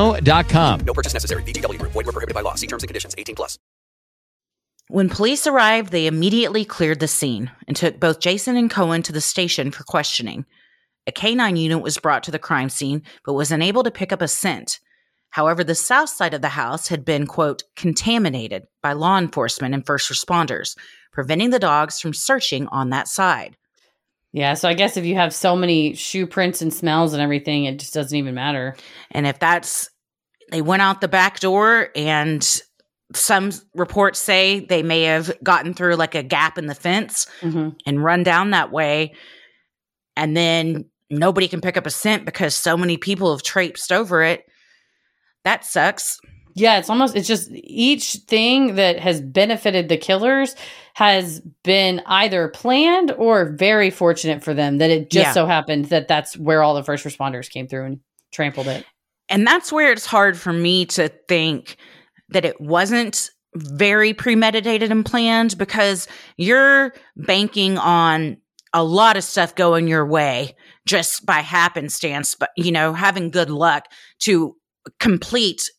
chumbacasino.com. No purchase necessary. VGW Group. Void where prohibited by law. See terms and conditions. 18 plus. When police arrived, they immediately cleared the scene and took both Jason and Cohen to the station for questioning. A canine unit was brought to the crime scene, but was unable to pick up a scent. However, the south side of the house had been, quote, contaminated by law enforcement and first responders, preventing the dogs from searching on that side. Yeah, so I guess if you have so many shoe prints and smells and everything, it just doesn't even matter. And if that's, they went out the back door, and some reports say they may have gotten through like a gap in the fence hmm and run down that way. And then nobody can pick up a scent because so many people have traipsed over it. That sucks. Yeah, it's almost it's just each thing that has benefited the killers has been either planned or very fortunate for them that it just Yeah. so happened that that's where all the first responders came through and trampled it. And that's where it's hard for me to think that it wasn't very premeditated and planned because you're banking on a lot of stuff going your way just by happenstance, but you know, having good luck to complete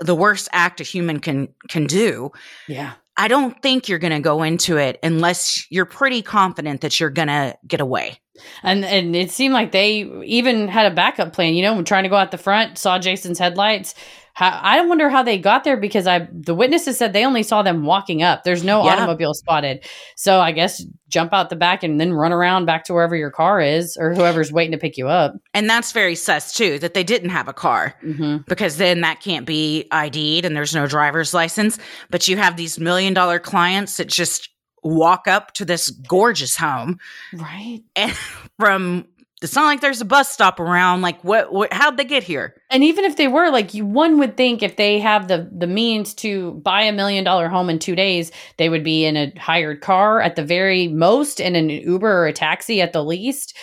the worst act a human can can do. Yeah. I don't think you're going to go into it unless you're pretty confident that you're going to get away. And and it seemed like they even had a backup plan, you know, trying to go out the front, saw Jason's headlights. How, I wonder how they got there because I the witnesses said they only saw them walking up. There's no Yeah. automobile spotted. So I guess jump out the back and then run around back to wherever your car is or whoever's waiting to pick you up. And that's very sus too that they didn't have a car hmm because then that can't be ID'd and there's no driver's license. But you have these million dollar clients that just walk up to this gorgeous home Right. and <laughs> from it's not like there's a bus stop around. Like what, what how'd they get here? And even if they were, like you, one would think if they have the the means to buy a million dollar home in two days, they would be in a hired car at the very most, and an Uber or a taxi at the least.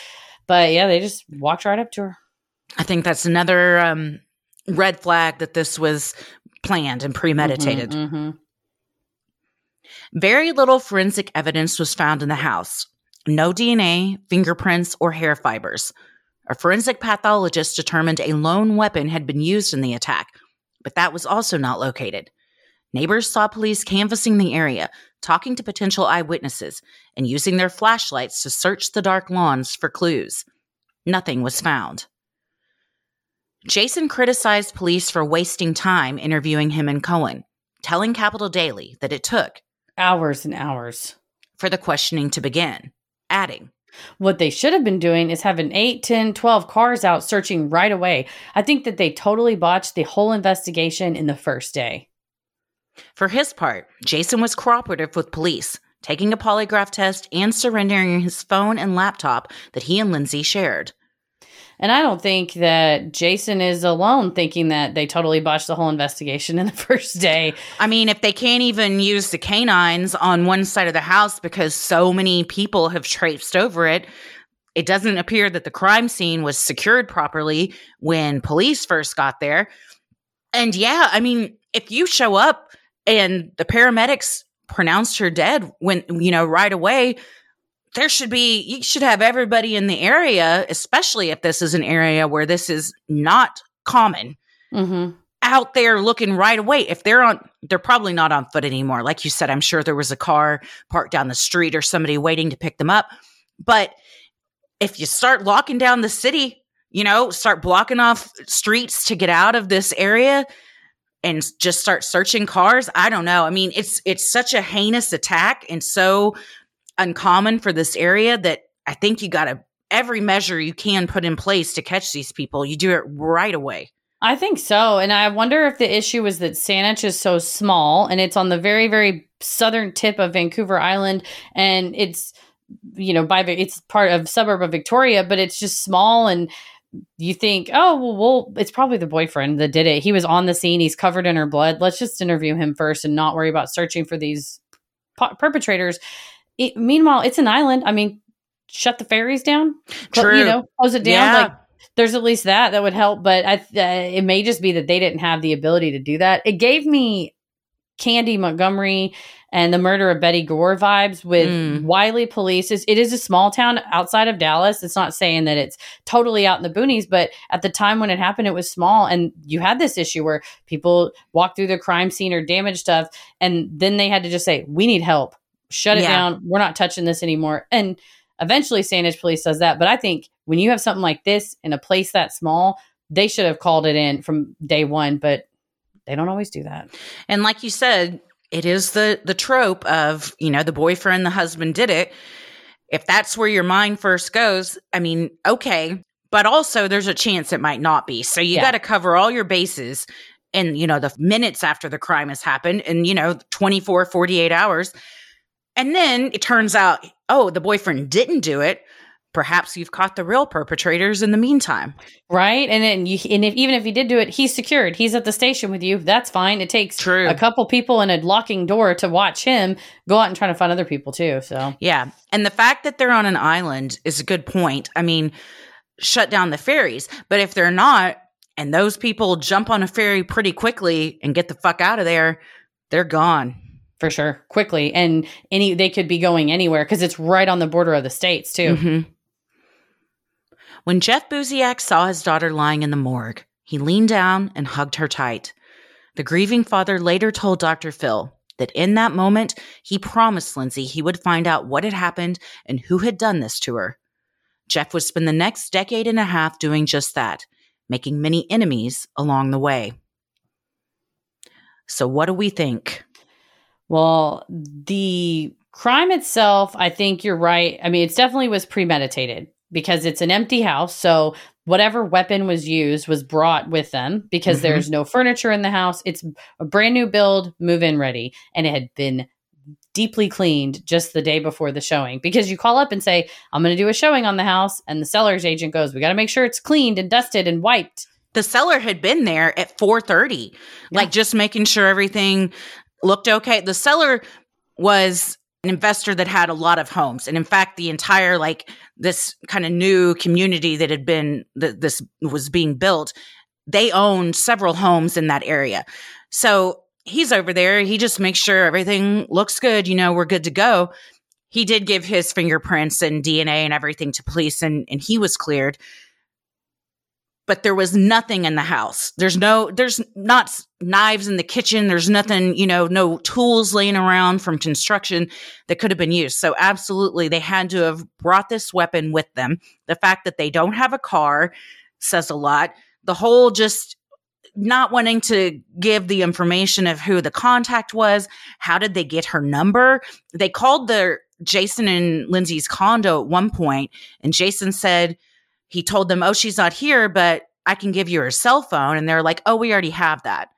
But yeah, they just walked right up to her. I think that's another um, red flag that this was planned and premeditated. Mhm, mhm. Very little forensic evidence was found in the house. No DNA, fingerprints, or hair fibers. A forensic pathologist determined a lone weapon had been used in the attack, but that was also not located. Neighbors saw police canvassing the area, talking to potential eyewitnesses, and using their flashlights to search the dark lawns for clues. Nothing was found. Jason criticized police for wasting time interviewing him and Cohen, telling Capital Daily that it took Hours and hours. for the questioning to begin, adding, What they should have been doing is having 8, 10, 12 cars out searching right away. I think that they totally botched the whole investigation in the first day. For his part, Jason was cooperative with police, taking a polygraph test and surrendering his phone and laptop that he and Lindsay shared. And I don't think that Jason is alone thinking that they totally botched the whole investigation in the <laughs> first day. I mean, if they can't even use the canines on one side of the house because so many people have traipsed over it, it doesn't appear that the crime scene was secured properly when police first got there. And yeah, I mean, if you show up and the paramedics pronounced her dead when, you know, right away, there should be, you should have everybody in the area, especially if this is an area where this is not common Mm-hmm. out there looking right away. If they're on, they're probably not on foot anymore. Like you said, I'm sure there was a car parked down the street or somebody waiting to pick them up. But if you start locking down the city, you know, start blocking off streets to get out of this area and just start searching cars, I don't know. I mean, it's it's such a heinous attack and so uncommon for this area that I think you got to every measure you can put in place to catch these people. You do it right away. I think so. And I wonder if the issue is that Saanich is so small and it's on the very, very southern tip of Vancouver Island and it's, you know, by the it's part of suburb of Victoria, but it's just small and you think, oh, well, well, it's probably the boyfriend that did it. He was on the scene. He's covered in her blood. Let's just interview him first and not worry about searching for these perpetrators. It, meanwhile, it's an island. I mean, shut the ferries down. True. You know, close it down. Yeah. Like, there's at least that that would help. But I, uh, it may just be that they didn't have the ability to do that. It gave me Candy Montgomery and the murder of Betty Gore vibes with Mm. Wylie Police. It's, it is a small town outside of Dallas. It's not saying that it's totally out in the boonies, but at the time when it happened, it was small. And you had this issue where people walk through the crime scene or damage stuff, and then they had to just say, "We need help. Shut it Yeah. down. We're not touching this anymore." And eventually, Saanich Police does that. But I think when you have something like this in a place that small, they should have called it in from day one. But they don't always do that. And like you said, it is the the trope of, you know, the boyfriend, the husband did it. If that's where your mind first goes, I mean, okay, but also there's a chance it might not be. So you Yeah. got to cover all your bases in, you know, the minutes after the crime has happened and, you know, 24, 48 hours. And then it turns out, oh, the boyfriend didn't do it. Perhaps you've caught the real perpetrators in the meantime. Right. And then you, and if, even if he did do it, he's secured. He's at the station with you. That's fine. It takes True. a couple people in a locking door to watch him go out and try to find other people too. So Yeah. And the fact that they're on an island is a good point. I mean, shut down the ferries. But if they're not, and those people jump on a ferry pretty quickly and get the fuck out of there, they're gone. For sure, quickly. And any, they could be going anywhere because it's right on the border of the states too. Mhm. When Jeff Buziak saw his daughter lying in the morgue, he leaned down and hugged her tight. The grieving father later told Dr. Phil that in that moment, he promised Lindsay he would find out what had happened and who had done this to her. Jeff would spend the next decade and a half doing just that, making many enemies along the way. So, what do we think? Well, the crime itself, I think you're right. I mean, it's definitely was premeditated because it's an empty house. So whatever weapon was used was brought with them because Mhm. there's no furniture in the house. It's a brand new build, move in ready, and it had been deeply cleaned just the day before the showing because you call up and say, I'm going to do a showing on the house. And the seller's agent goes, We got to make sure it's cleaned and dusted and wiped. the seller had been there at 4:30 like just making sure everything looked okay the seller was an investor that had a lot of homes and in fact the entire like this kind of new community that had been that this was being built they owned several homes in that area so he's over there. He just makes sure everything looks good. You know, we're good to go. He did give his fingerprints and DNA and everything to police, and, and he was cleared. But there was nothing in the house. There's no, there's not knives in the kitchen. There's nothing, you know, no tools laying around from construction that could have been used. So, absolutely, they had to have brought this weapon with them. The fact that they don't have a car says a lot. The whole just not wanting to give the information of who the contact was. How did they get her number? They called the Jason and Lindsay's condo at one point, and Jason said he told them, "Oh, she's not here, but I can give you her cell phone." And they're like, "Oh, we already have that."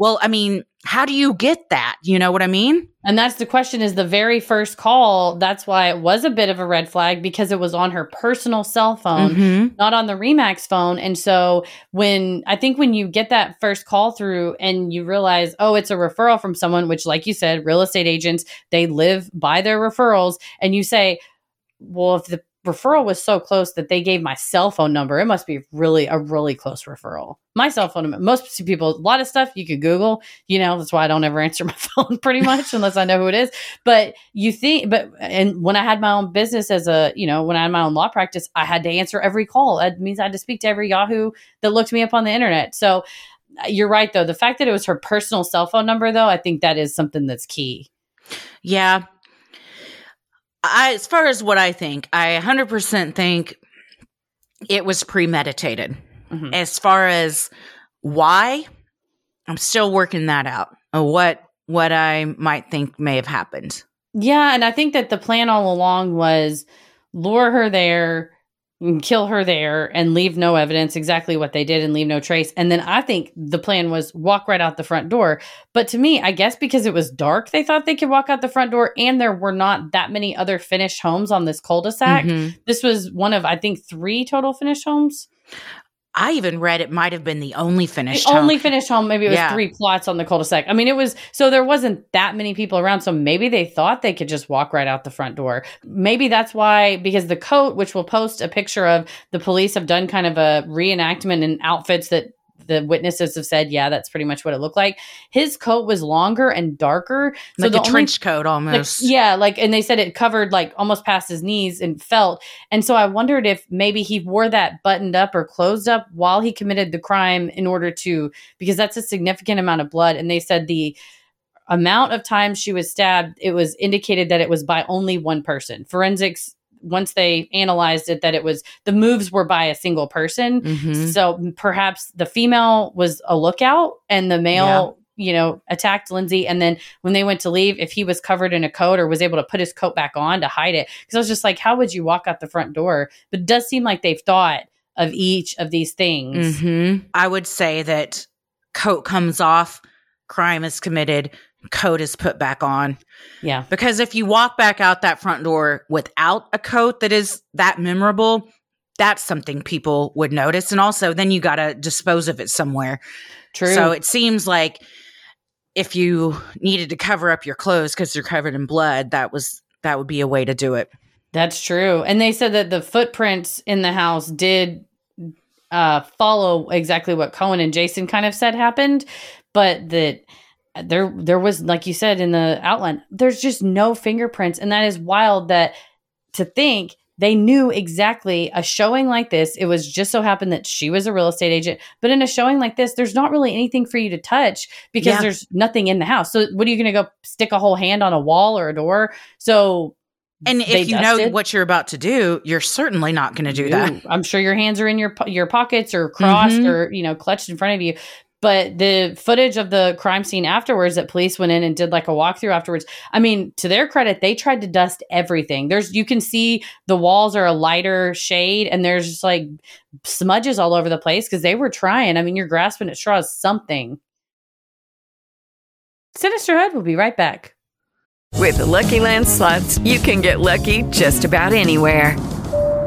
Well, I mean, how do you get that? You know what I mean? And that's the question is the very first call. That's why it was a bit of a red flag because it was on her personal cell phone, Mhm. not on the Remax phone. And so when I think when you get that first call through and you realize, oh, it's a referral from someone, which, like you said, real estate agents, they live by their referrals. And you say, well, if the referral was so close that they gave my cell phone number, it must be really a really close referral. My cell phone number, most people, a lot of stuff you could Google, you know, that's why I don't ever <laughs> answer my phone pretty much unless I know who it is. But you think, but, and when I had my own business as a, you know, when I had my own law practice, I had to answer every call. That means I had to speak to every Yahoo that looked me up on the internet. So uh, you're right, though. The fact that it was her personal cell phone number, though, I think that is something that's key. Yeah. I, as far as what I think, I 100% think it was premeditated. Mhm. As far as why, I'm still working that out. What what I might think may have happened. Yeah, and I think that the plan all along was lure her there, kill her there, and leave no evidence exactly what they did and leave no trace. And then I think the plan was walk right out the front door. But to me, I guess because it was dark, they thought they could walk out the front door, and there were not that many other finished homes on this cul-de-sac. Mhm. This was one of I think three total finished homes. I even read it might have been the only finished the only home. finished home maybe it was Yeah. three plots on the cul-de-sac i mean it was so there wasn't that many people around so maybe they thought they could just walk right out the front door maybe that's why because the coat which we'll post a picture of the police have done kind of a reenactment in outfits that the witnesses have said yeah that's pretty much what it looked like his coat was longer and darker so like the a only- trench coat like, almost. yeah, like, and they said it covered like almost past his knees and felt. And so I wondered if maybe he wore that buttoned up or closed up while he committed the crime in order to, because that's a significant amount of blood. And they said the amount of times she was stabbed, it was indicated that it was by only one person. Forensics, once they analyzed it, that it was the moves were by a single person. Mhm. So perhaps the female was a lookout and the male, you know, attacked Lindsay. And then when they went to leave, if he was covered in a coat or was able to put his coat back on to hide it, because I was just like, how would you walk out the front door? But it does seem like they've thought of each of these things. Mhm. I would say that coat comes off, crime is committed, coat is put back on. Yeah. Because if you walk back out that front door without a coat that is that memorable, that's something people would notice. And also, then you got to dispose of it somewhere. True. So it seems like if you needed to cover up your clothes because they're covered in blood, that was that would be a way to do it. That's true. And they said that the footprints in the house did uh, follow exactly what Cohen and Jason kind of said happened, but that there there was like you said in the outline, there's just no fingerprints, and that is wild. That to think they knew exactly a showing like this. It was just so happened that she was a real estate agent, but in a showing like this, there's not really anything for you to touch because Yeah. there's nothing in the house. So what are you going to go stick a whole hand on a wall or a door? So And if you know what you're about to do, you're certainly not going to do that. I'm sure your hands are in your your pockets or crossed Mhm. or you know clutched in front of you. But the footage of the crime scene afterwards that police went in and did like a walkthrough afterwards. I mean, to their credit, they tried to dust everything. There's you can see the walls are a lighter shade and there's just like smudges all over the place because they were trying. I mean, you're grasping at straws something. Sinisterhood will be right back. With the Lucky Land slots, you can get lucky just about anywhere.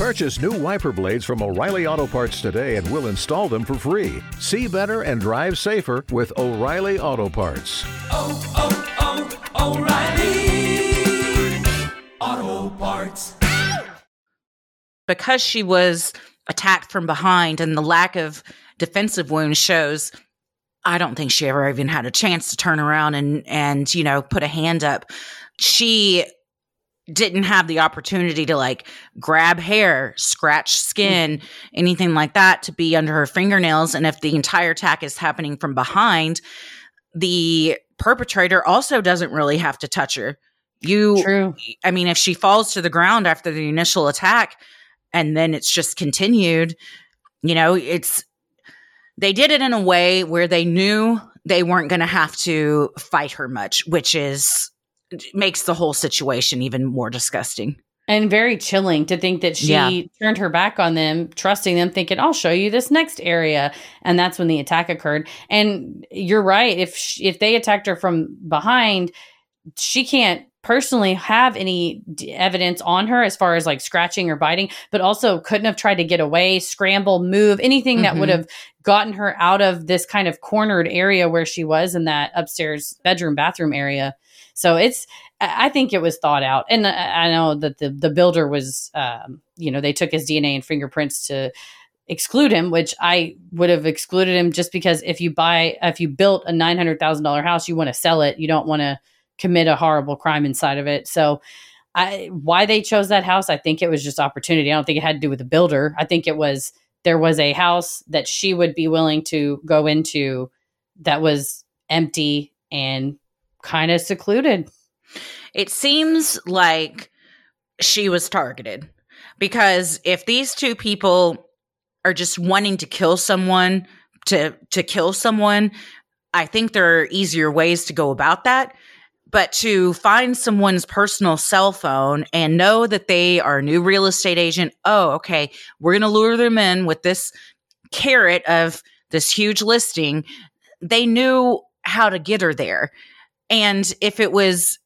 Purchase new wiper blades from O'Reilly Auto Parts today and we'll install them for free. See better and drive safer with O'Reilly Auto Parts. Oh, oh, oh, O'Reilly Auto Parts. because she was attacked from behind and the lack of defensive wounds shows I don't think she ever even had a chance to turn around and and you know put a hand up. She didn't have the opportunity to like grab hair, scratch skin, anything like that to be under her fingernails and if the entire attack is happening from behind, the perpetrator also doesn't really have to touch her. You True. I mean if she falls to the ground after the initial attack and then it's just continued, you know, it's they did it in a way where they knew they weren't going to have to fight her much, which is makes the whole situation even more disgusting. And very chilling to think that she Yeah. turned her back on them, trusting them, thinking, I'll show you this next area. And that's when the attack occurred. And you're right. If sh if they attacked her from behind, she can't personally have any d- evidence on her as far as like scratching or biting, but also couldn't have tried to get away, scramble, move, anything that would Mhm. have gotten her out of this kind of cornered area where she was in that upstairs bedroom, bathroom area. So it's, I think it was thought out. And I know that the, the builder was, um, you know, they took his DNA and fingerprints to exclude him, which I would have excluded him just because if you buy, if you built a $900,000 house, you want to sell it. You don't want to commit a horrible crime inside of it. So, I why they chose that house, I think it was just opportunity. I don't think it had to do with the builder. I think it was there was a house that she would be willing to go into that was empty and kind of secluded. It seems like she was targeted because if these two people are just wanting to kill someone to to kill someone, I think there are easier ways to go about that. But to find someone's personal cell phone and know that they are a new real estate agent, oh, okay, we're going to lure them in with this carrot of this huge listing. They knew how to get her there. And if it was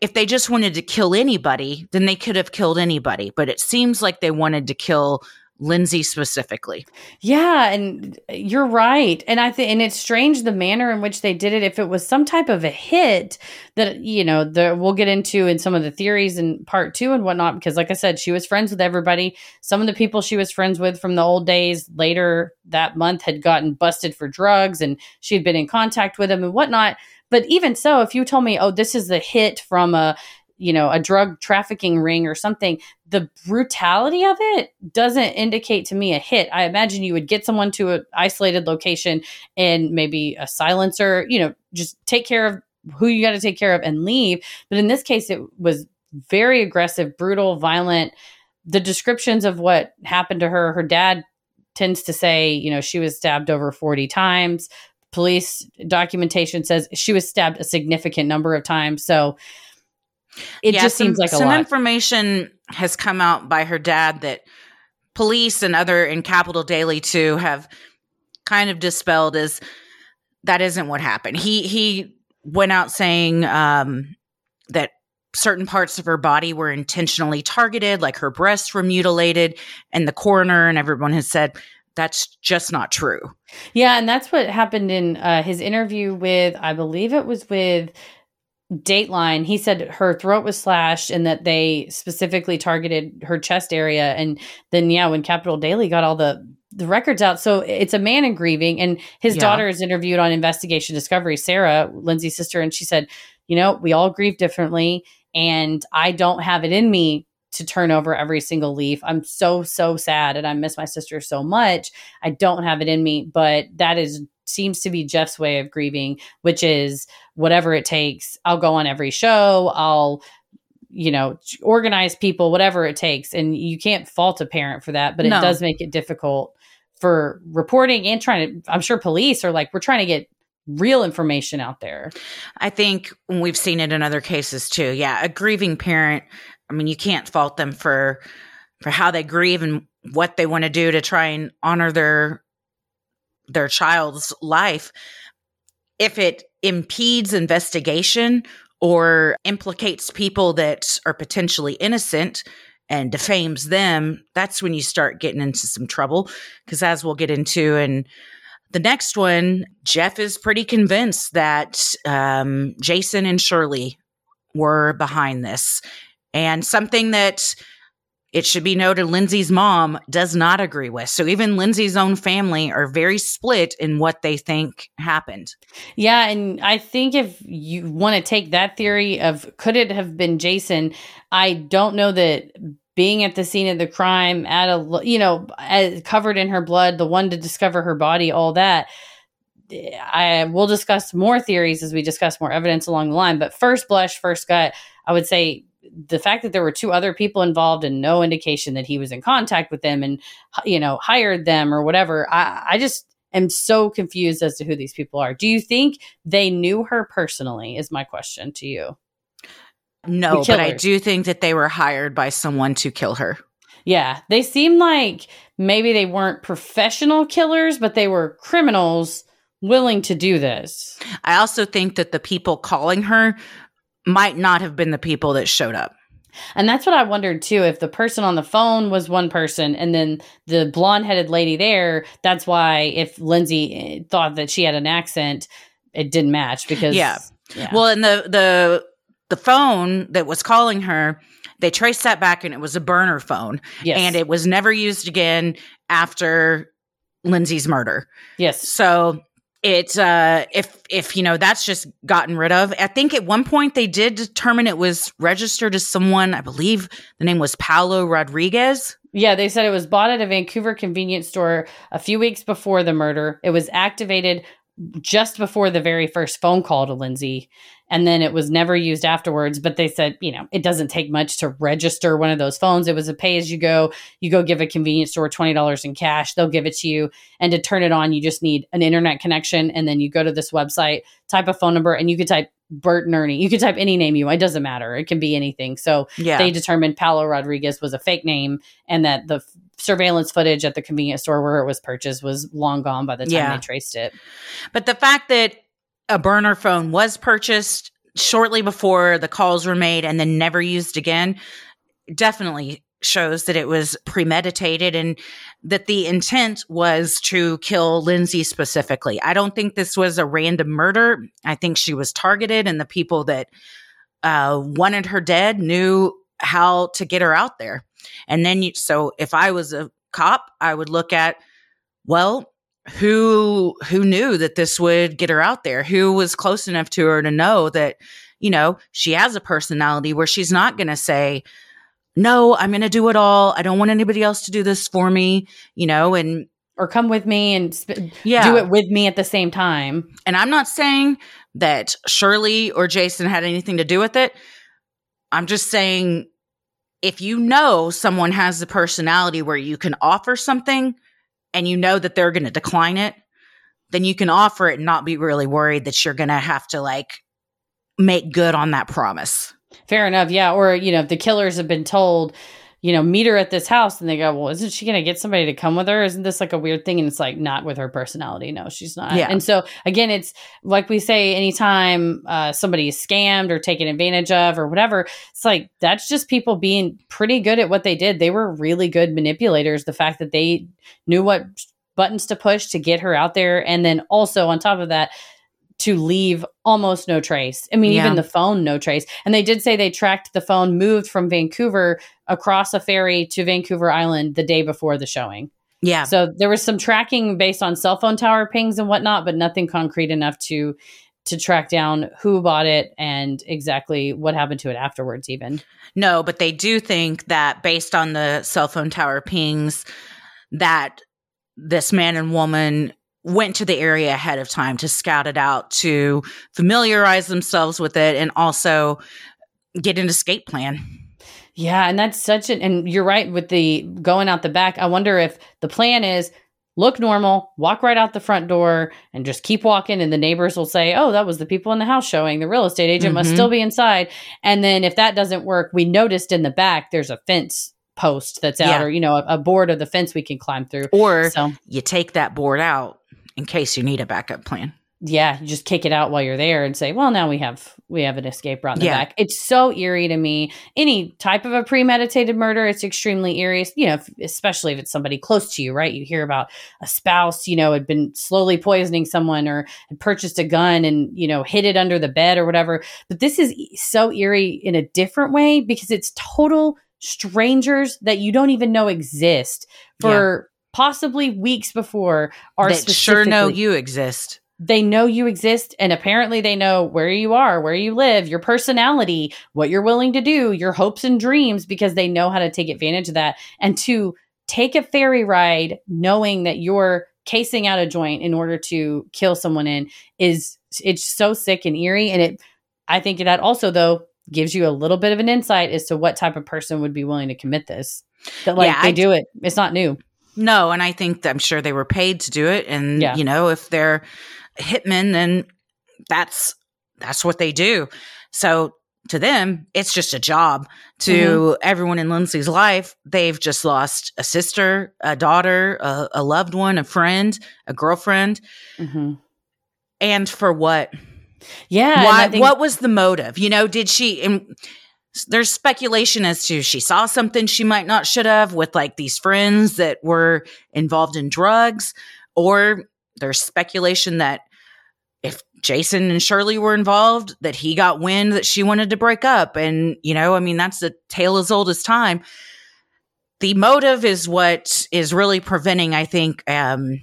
if they just wanted to kill anybody, then they could have killed anybody. But it seems like they wanted to kill Lindsay specifically. Yeah, and you're right. And I think and it's strange the manner in which they did it if it was some type of a hit that you know, the we'll get into in some of the theories in part 2 and whatnot because like I said, she was friends with everybody. Some of the people she was friends with from the old days later that month had gotten busted for drugs and she had been in contact with them and whatnot. But even so, if you told me, "Oh, this is the hit from a you know, a drug trafficking ring or something, the brutality of it doesn't indicate to me a hit. I imagine you would get someone to an isolated location and maybe a silencer, you know, just take care of who you got to take care of and leave. But in this case, it was very aggressive, brutal, violent. The descriptions of what happened to her, her dad tends to say, you know, she was stabbed over 40 times. Police documentation says she was stabbed a significant number of times. So, it Yeah, just some- seems like a some lot. information has come out by her dad that police and other in Capital Daily too have kind of dispelled as that isn't what happened. He he went out saying um, that certain parts of her body were intentionally targeted, like her breasts were mutilated, and the coroner and everyone has said that's just not true. Yeah, and that's what happened in uh, his interview with, I believe it was with Dateline. He said her throat was slashed and that they specifically targeted her chest area. And then, yeah, when Capital Daily got all the the records out, so it's a man in grieving, and his Yeah. daughter is interviewed on Investigation Discovery, Sarah, Lindsay's sister, and she said, you know, we all grieve differently, and I don't have it in me to turn over every single leaf. I'm so so sad, and I miss my sister so much. I don't have it in me, but that is seems to be Jeff's way of grieving, which is whatever it takes. I'll go on every show. I'll you know organize people whatever it takes and you can't fault a parent for that but it does make it difficult for reporting and trying to i'm sure police are like we're trying to get real information out there I think we've seen it in other cases too. Yeah, a grieving parent. I mean, you can't fault them for for how they grieve and what they want to do to try and honor their their child's life. If it impedes investigation or implicates people that are potentially innocent and defames them, that's when you start getting into some trouble. Because as we'll get into in the next one, Jeff is pretty convinced that um, Jason and Shirley were behind this. And something that it should be noted Lindsay's mom does not agree with. So even Lindsay's own family are very split in what they think happened. Yeah, and I think if you want to take that theory of could it have been Jason, I don't know that being at the scene of the crime at a you know covered in her blood, the one to discover her body, all that. I will discuss more theories as we discuss more evidence along the line. But first blush, first gut, I would say the fact that there were two other people involved and no indication that he was in contact with them and you know hired them or whatever i, I just am so confused as to who these people are. Do you think they knew her personally is my question to you? No, but I do think that they were hired by someone to kill her. yeah they seem like maybe they weren't professional killers but they were criminals willing to do this. I also think that the people calling her might not have been the people that showed up. And that's what I wondered too. If the person on the phone was one person and then the blonde headed lady there, that's why if Lindsay eh, thought that she had an accent, it didn't match because. Yeah. yeah. Well, and the the the phone that was calling her, they traced that back and it was a burner phone. Yes. And it was never used again after Lindsay's murder. yes. So it uh if if you know that's just gotten rid of i think at one point they did determine it was registered as someone i believe the name was paolo rodriguez Yeah, they said it was bought at a Vancouver convenience store a few weeks before the murder. It was activated just before the very first phone call to Lindsay. And then it was never used afterwards. But they said, you know, it doesn't take much to register one of those phones. It was a pay as you go. You go give a convenience store $20 in cash, they'll give it to you. And to turn it on, you just need an internet connection. And then you go to this website, type a phone number, and you could type Bert and Ernie. You could type any name you want. It doesn't matter. It can be anything. So yeah they determined Paolo Rodriguez was a fake name and that the f- surveillance footage at the convenience store where it was purchased was long gone by the time Yeah. they traced it. But the fact that a burner phone was purchased shortly before the calls were made and then never used again definitely shows that it was premeditated and that the intent was to kill Lindsay specifically. I don't think this was a random murder. I think she was targeted and the people that uh, wanted her dead knew how to get her out there. And then you, so if I was a cop, I would look at, well, who who knew that this would get her out there? Who was close enough to her to know that you know she has a personality where she's not going to say no i'm going to do it all. I don't want anybody else to do this for me you know and Or come with me and sp- yeah. do it with me at the same time. and i'm not saying that shirley or jason had anything to do with it. I'm just saying if you know someone has the personality where you can offer something and you know that they're going to decline it, then you can offer it and not be really worried that you're going to have to like make good on that promise. Fair enough. Yeah. Or, you know, the killers have been told, you know, meet her at this house and they go, well, isn't she going to get somebody to come with her? Isn't this like a weird thing? And it's like, not with her personality. No, she's not. Yeah. And so, again, it's like we say, anytime uh, somebody is scammed or taken advantage of or whatever, it's like that's just people being pretty good at what they did. They were really good manipulators. The fact that they knew what buttons to push to get her out there. And then also, on top of that, to leave almost no trace. I mean, Yeah. even the phone, no trace. And they did say they tracked the phone, moved from Vancouver across a ferry to Vancouver Island the day before the showing. Yeah. So there was some tracking based on cell phone tower pings and whatnot, but nothing concrete enough to to track down who bought it and exactly what happened to it afterwards. Even No, but they do think that based on the cell phone tower pings, that this man and woman went to the area ahead of time to scout it out, to familiarize themselves with it, and also get an escape plan. Yeah, and that's such an and you're right with the going out the back. I wonder if the plan is look normal, walk right out the front door and just keep walking and the neighbors will say, "Oh, that was the people in the house showing. The real estate agent must Mhm. still be inside." And then if that doesn't work, we noticed in the back there's a fence post that's out Yeah. or you know, a, a board of the fence we can climb through. Or So, you take that board out in case you need a backup plan. Yeah, you just kick it out while you're there and say, well, now we have we have an escape route in the Yeah. back. It's so eerie to me. Any type of a premeditated murder, it's extremely eerie. You know, if, especially if it's somebody close to you, right? You hear about a spouse, you know, had been slowly poisoning someone or had purchased a gun and you know hid it under the bed or whatever. But this is so eerie in a different way because it's total strangers that you don't even know exist for possibly weeks before are sure know you exist. They know you exist and apparently they know where you are, where you live, your personality, what you're willing to do, your hopes and dreams because they know how to take advantage of that and to take a ferry ride knowing that you're casing out a joint in order to kill someone in is it's so sick and eerie and it I think that also though gives you a little bit of an insight as to what type of person would be willing to commit this. That like Yeah, they I- do it. It's not new. No, and I think that I'm sure they were paid to do it. And Yeah. you know, if they're hitmen, then that's that's what they do. So to them, it's just a job. To Mm-hmm. everyone in Lindsay's life, they've just lost a sister, a daughter, a, a loved one, a friend, a girlfriend, hmm and for what? Yeah. Why? Think- what was the motive? You know, did she? And there's speculation as to she saw something she might not should have with like these friends that were involved in drugs, or there's speculation that Jason and Shirley were involved, that he got wind that she wanted to break up, and you know, I mean, that's a tale as old as time. The motive is what is really preventing, I think, um,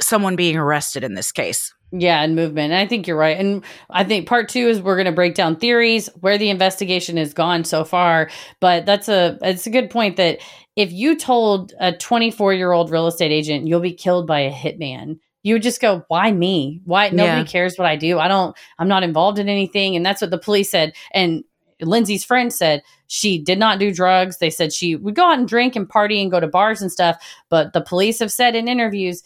someone being arrested in this case. Yeah, and movement. And I think you're right. And I think part two is we're going to break down theories where the investigation has gone so far. But that's a it's a good point that if you told a 24 year old real estate agent you'll be killed by a hitman, you would just go, "Why me? Why nobody Yeah. cares what I do? I don't. I'm not involved in anything." And that's what the police said. And Lindsay's friend said she did not do drugs. They said she would go out and drink and party and go to bars and stuff. But the police have said in interviews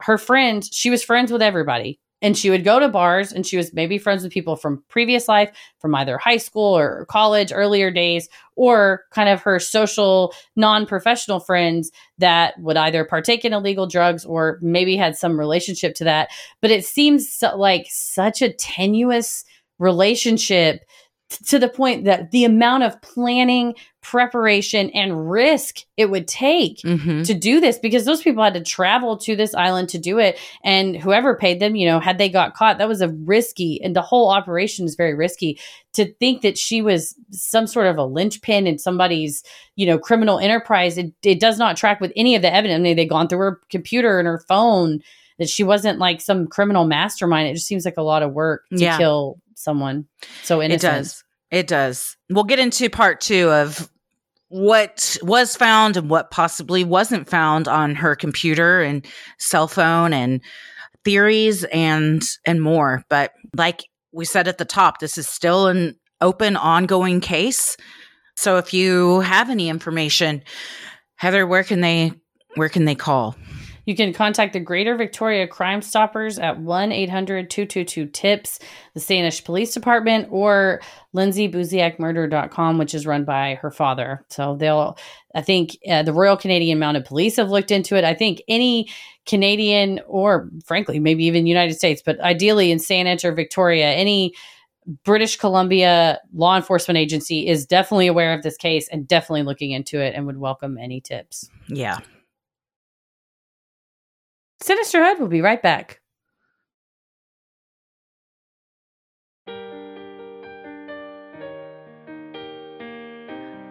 her friend, she was friends with everybody. And she would go to bars and she was maybe friends with people from previous life, from either high school or college, earlier days, or kind of her social, non professional friends that would either partake in illegal drugs or maybe had some relationship to that. But it seems so, like such a tenuous relationship to the point that the amount of planning, preparation, and risk it would take Mm-hmm. to do this because those people had to travel to this island to do it and whoever paid them you know had they got caught that was a risky and the whole operation is very risky to think that she was some sort of a linchpin in somebody's you know criminal enterprise it, it does not track with any of the evidence i mean they've gone through her computer and her phone that she wasn't like some criminal mastermind it just seems like a lot of work to Yeah. kill someone so It does. It does. We'll get into part two of what was found and what possibly wasn't found on her computer and cell phone and theories and and more. But like we said at the top, this is still an open, ongoing case. So if you have any information, Heather, where can they where can they call? You can contact the Greater Victoria Crime Stoppers at 1 800 222 TIPS, the Saanich Police Department, or lindsaybuziakmurder.com, which is run by her father. So they'll, I think uh, the Royal Canadian Mounted Police have looked into it. I think any Canadian or frankly, maybe even United States, but ideally in Saanich or Victoria, any British Columbia law enforcement agency is definitely aware of this case and definitely looking into it and would welcome any tips. Yeah. Sinisterhood will be right back.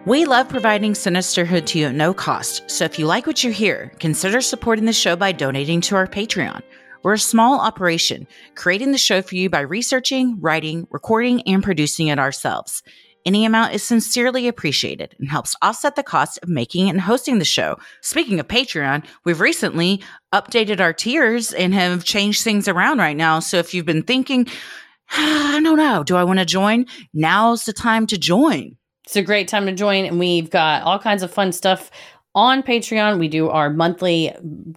We love providing Sinisterhood to you at no cost, so if you like what you hear, consider supporting the show by donating to our Patreon. We're a small operation, creating the show for you by researching, writing, recording, and producing it ourselves. Any amount is sincerely appreciated and helps offset the cost of making and hosting the show. Speaking of Patreon, we've recently updated our tiers and have changed things around right now. So if you've been thinking, <sighs> I don't know, do I want to join? Now's the time to join. It's a great time to join, and we've got all kinds of fun stuff on Patreon, we do our monthly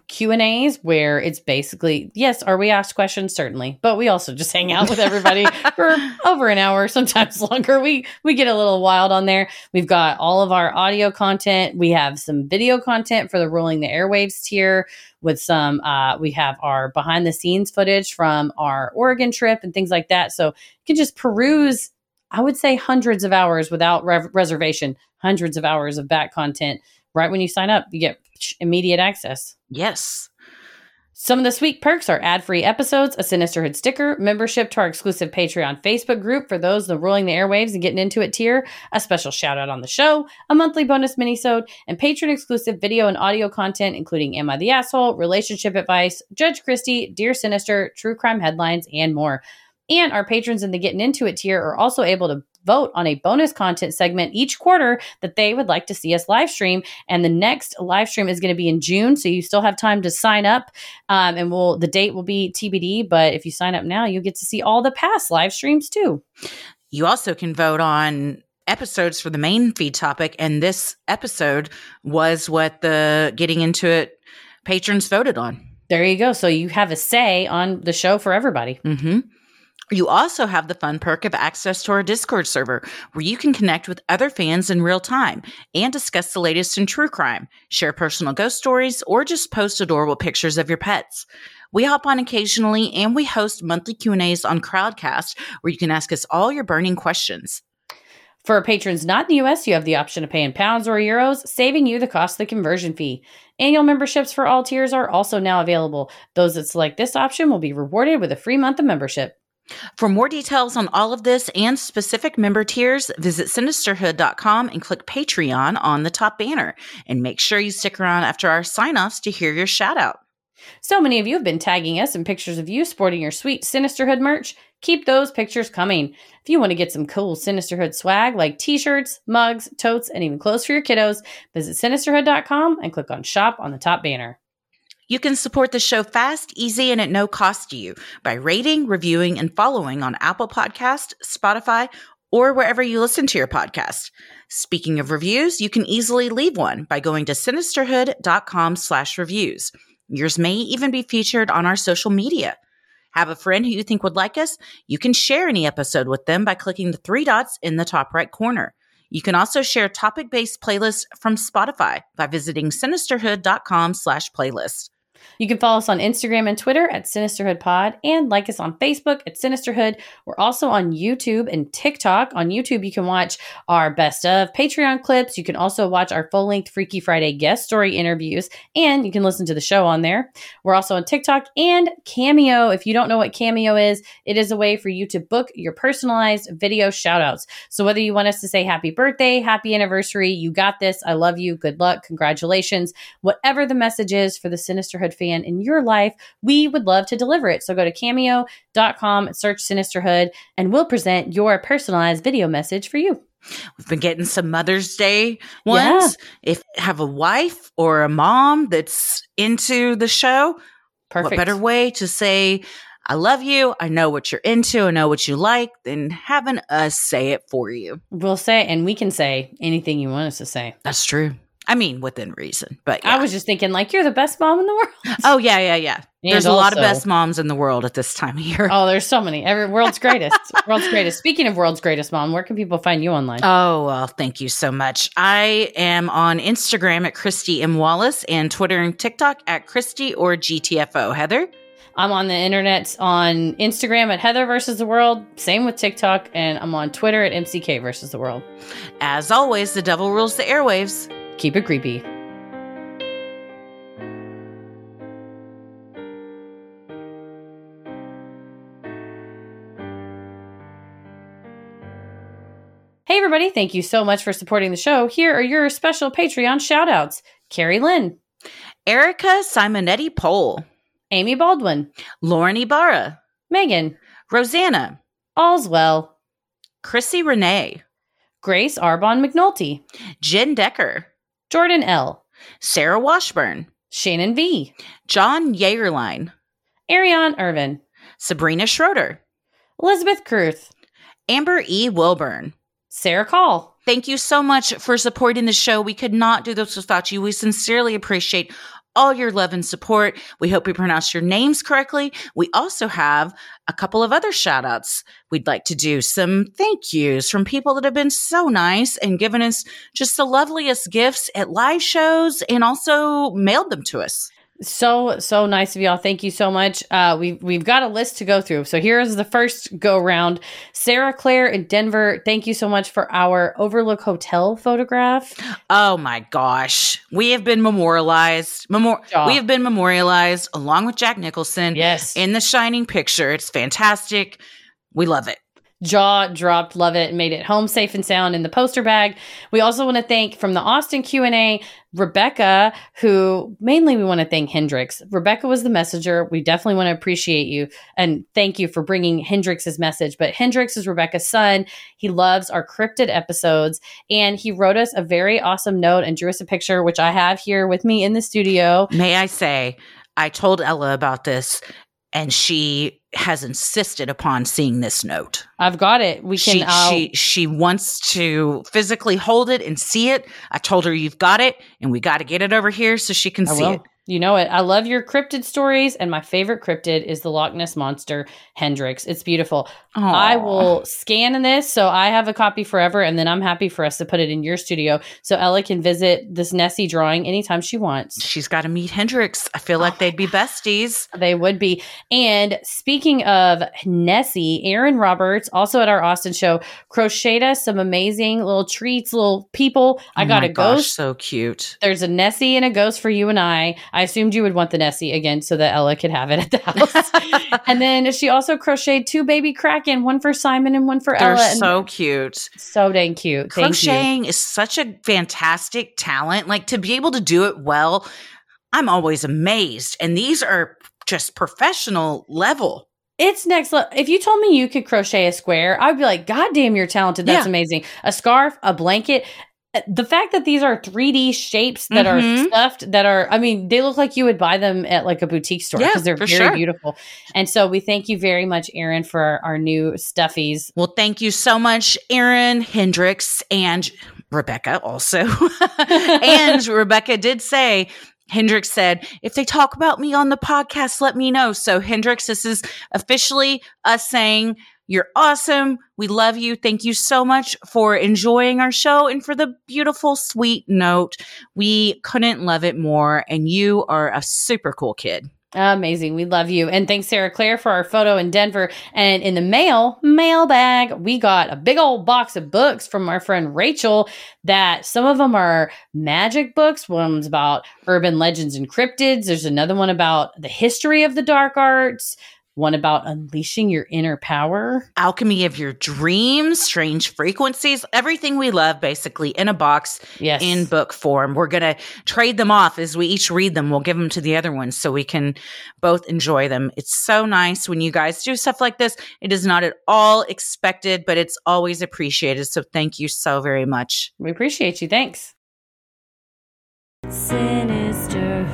Q and A's where it's basically yes, are we asked questions certainly, but we also just hang out with everybody <laughs> for over an hour, sometimes <laughs> longer. We we get a little wild on there. We've got all of our audio content. We have some video content for the Rolling the Airwaves tier with some. Uh, we have our behind the scenes footage from our Oregon trip and things like that. So you can just peruse. I would say hundreds of hours without rev- reservation, hundreds of hours of back content right when you sign up, you get immediate access. Yes. Some of the sweet perks are ad free episodes, a Sinisterhood sticker, membership to our exclusive Patreon Facebook group for those that rolling the airwaves and getting into it tier, a special shout out on the show, a monthly bonus minisode, and patron exclusive video and audio content, including Am I the Asshole, relationship advice, Judge Christie, Dear Sinister, true crime headlines, and more. And our patrons in the Getting Into It tier are also able to vote on a bonus content segment each quarter that they would like to see us live stream. And the next live stream is going to be in June, so you still have time to sign up. Um, and we'll the date will be TBD, but if you sign up now, you get to see all the past live streams too. You also can vote on episodes for the main feed topic, and this episode was what the getting into it patrons voted on. There you go. So you have a say on the show for everybody. Mm-hmm. You also have the fun perk of access to our Discord server, where you can connect with other fans in real time and discuss the latest in true crime, share personal ghost stories, or just post adorable pictures of your pets. We hop on occasionally and we host monthly Q&As on Crowdcast where you can ask us all your burning questions. For patrons not in the US, you have the option to pay in pounds or euros, saving you the cost of the conversion fee. Annual memberships for all tiers are also now available. Those that select this option will be rewarded with a free month of membership. For more details on all of this and specific member tiers, visit sinisterhood.com and click Patreon on the top banner. And make sure you stick around after our sign offs to hear your shout out. So many of you have been tagging us in pictures of you sporting your sweet Sinisterhood merch. Keep those pictures coming. If you want to get some cool Sinisterhood swag like t shirts, mugs, totes, and even clothes for your kiddos, visit sinisterhood.com and click on shop on the top banner. You can support the show fast, easy, and at no cost to you by rating, reviewing, and following on Apple Podcast, Spotify, or wherever you listen to your podcast. Speaking of reviews, you can easily leave one by going to sinisterhood.com slash reviews. Yours may even be featured on our social media. Have a friend who you think would like us? You can share any episode with them by clicking the three dots in the top right corner. You can also share topic-based playlists from Spotify by visiting sinisterhood.com slash playlist. You can follow us on Instagram and Twitter at Sinisterhood Pod and like us on Facebook at Sinisterhood. We're also on YouTube and TikTok. On YouTube, you can watch our best of Patreon clips. You can also watch our full length Freaky Friday guest story interviews, and you can listen to the show on there. We're also on TikTok and Cameo. If you don't know what Cameo is, it is a way for you to book your personalized video shout outs. So whether you want us to say happy birthday, happy anniversary, you got this, I love you, good luck, congratulations, whatever the message is for the Sinisterhood fan in your life, we would love to deliver it. So go to cameo.com, search Sinisterhood, and we'll present your personalized video message for you. We've been getting some Mother's Day ones. Yeah. If have a wife or a mom that's into the show, Perfect. what better way to say I love you. I know what you're into. I know what you like. Than having us say it for you. We'll say, and we can say anything you want us to say. That's true. I mean, within reason, but yeah. I was just thinking, like, you're the best mom in the world. <laughs> Oh yeah, yeah, yeah. And There's a lot of best moms in the world at this time of year. Oh, there's so many. Every world's <laughs> greatest. world's greatest. Speaking of world's greatest mom, where can people find you online? Oh, well, thank you so much. I am on Instagram at Christy M. Wallace and Twitter and TikTok at Christy or GTFO. Heather? I'm on the internet on Instagram at Heather versus the World. Same with TikTok, and I'm on Twitter at MCK versus the World. As always, the devil rules the airwaves. Keep it creepy. Hey, everybody. Thank you so much for supporting the show. Here are your special Patreon shout outs Carrie Lynn, Erica Simonetti Pole, Amy Baldwin, Lauren Ibarra, Megan, Rosanna, All's Well, Chrissy Renee, Grace Arbon McNulty, Jen Decker, Jordan L., Sarah Washburn, Shannon V., John Yeagerline, Ariane Irvin, Sabrina Schroeder, Elizabeth Kruth, Amber E. Wilburn, Sarah Call. Thank you so much for supporting the show. We could not do this without you. We sincerely appreciate all your love and support. We hope we pronounce your names correctly. We also have a couple of other shout outs we'd like to do. Some thank yous from people that have been so nice and given us just the loveliest gifts at live shows and also mailed them to us. So so nice of y'all. Thank you so much. Uh, we've we've got a list to go through. So here's the first go round. Sarah Claire in Denver. Thank you so much for our Overlook Hotel photograph. Oh my gosh. We have been memorialized. Memor- we have been memorialized along with Jack Nicholson Yes. in the shining picture. It's fantastic. We love it. Jaw dropped love it made it home safe and sound in the poster bag. We also want to thank from the austin q&a rebecca who mainly we want to thank hendrix. Rebecca was the messenger. We definitely want to appreciate you and thank you for bringing hendrix's message. But hendrix is rebecca's son. He loves our cryptid episodes. And he wrote us a very awesome note and drew us a picture which i have here with me in the studio. May I say, I told Ella about this and she has insisted upon seeing this note. i've got it we can She, she she wants to physically hold it and see it. I told her you've got it and we got to get it over here so she can I see will. it. You know it. I love your cryptid stories, and my favorite cryptid is the Loch Ness monster, Hendrix. It's beautiful. I will scan this, so I have a copy forever, and then I'm happy for us to put it in your studio, so Ella can visit this Nessie drawing anytime she wants. She's got to meet Hendrix. I feel like they'd be <sighs> besties. They would be. And speaking of Nessie, Aaron Roberts, also at our Austin show, crocheted us some amazing little treats, little people. I Oh got a gosh, ghost. so cute. There's a Nessie and a ghost for you and I. I assumed you would want the Nessie again so that Ella could have it at the <laughs> house. <laughs> and then she also crocheted two baby Kraken, one for Simon and one for They're Ella. so cute. so dang cute. Thank you. Crocheting is such a fantastic talent. Like to be able to do it well, I'm always amazed. And these are just professional level. It's next level. If you told me you could crochet a square, I'd be like, God damn, you're talented. That's Yeah. amazing. A scarf, a blanket. The fact that these are 3D shapes that are Mhm. stuffed, that are, I mean, they look like you would buy them at like a boutique store Yeah, because they're very sure. beautiful. And so we thank you very much, Aaron, for our, our new stuffies. Well, thank you so much, Aaron Hendricks and Rebecca also. <laughs> and Rebecca did say, Hendricks said, if they talk about me on the podcast, let me know. So, Hendricks, this is officially us saying, you're awesome. We love you. Thank you so much for enjoying our show and for the beautiful, sweet note. We couldn't love it more. And you are a super cool kid. Amazing. We love you. And thanks, Sarah Claire, for our photo in Denver. And in the mail, mailbag, we got a big old box of books from our friend Rachel that some of them are magic books. One's about urban legends and cryptids. There's another one about the history of the dark arts, one about unleashing your inner power. Alchemy of your dreams, strange frequencies, everything we love basically in a box Yes. in book form. We're going to trade them off as we each read them. We'll give them to the other ones so we can both enjoy them. It's so nice when you guys do stuff like this. It is not at all expected, but it's always appreciated. So thank you so very much. we appreciate you. Thanks. Sinister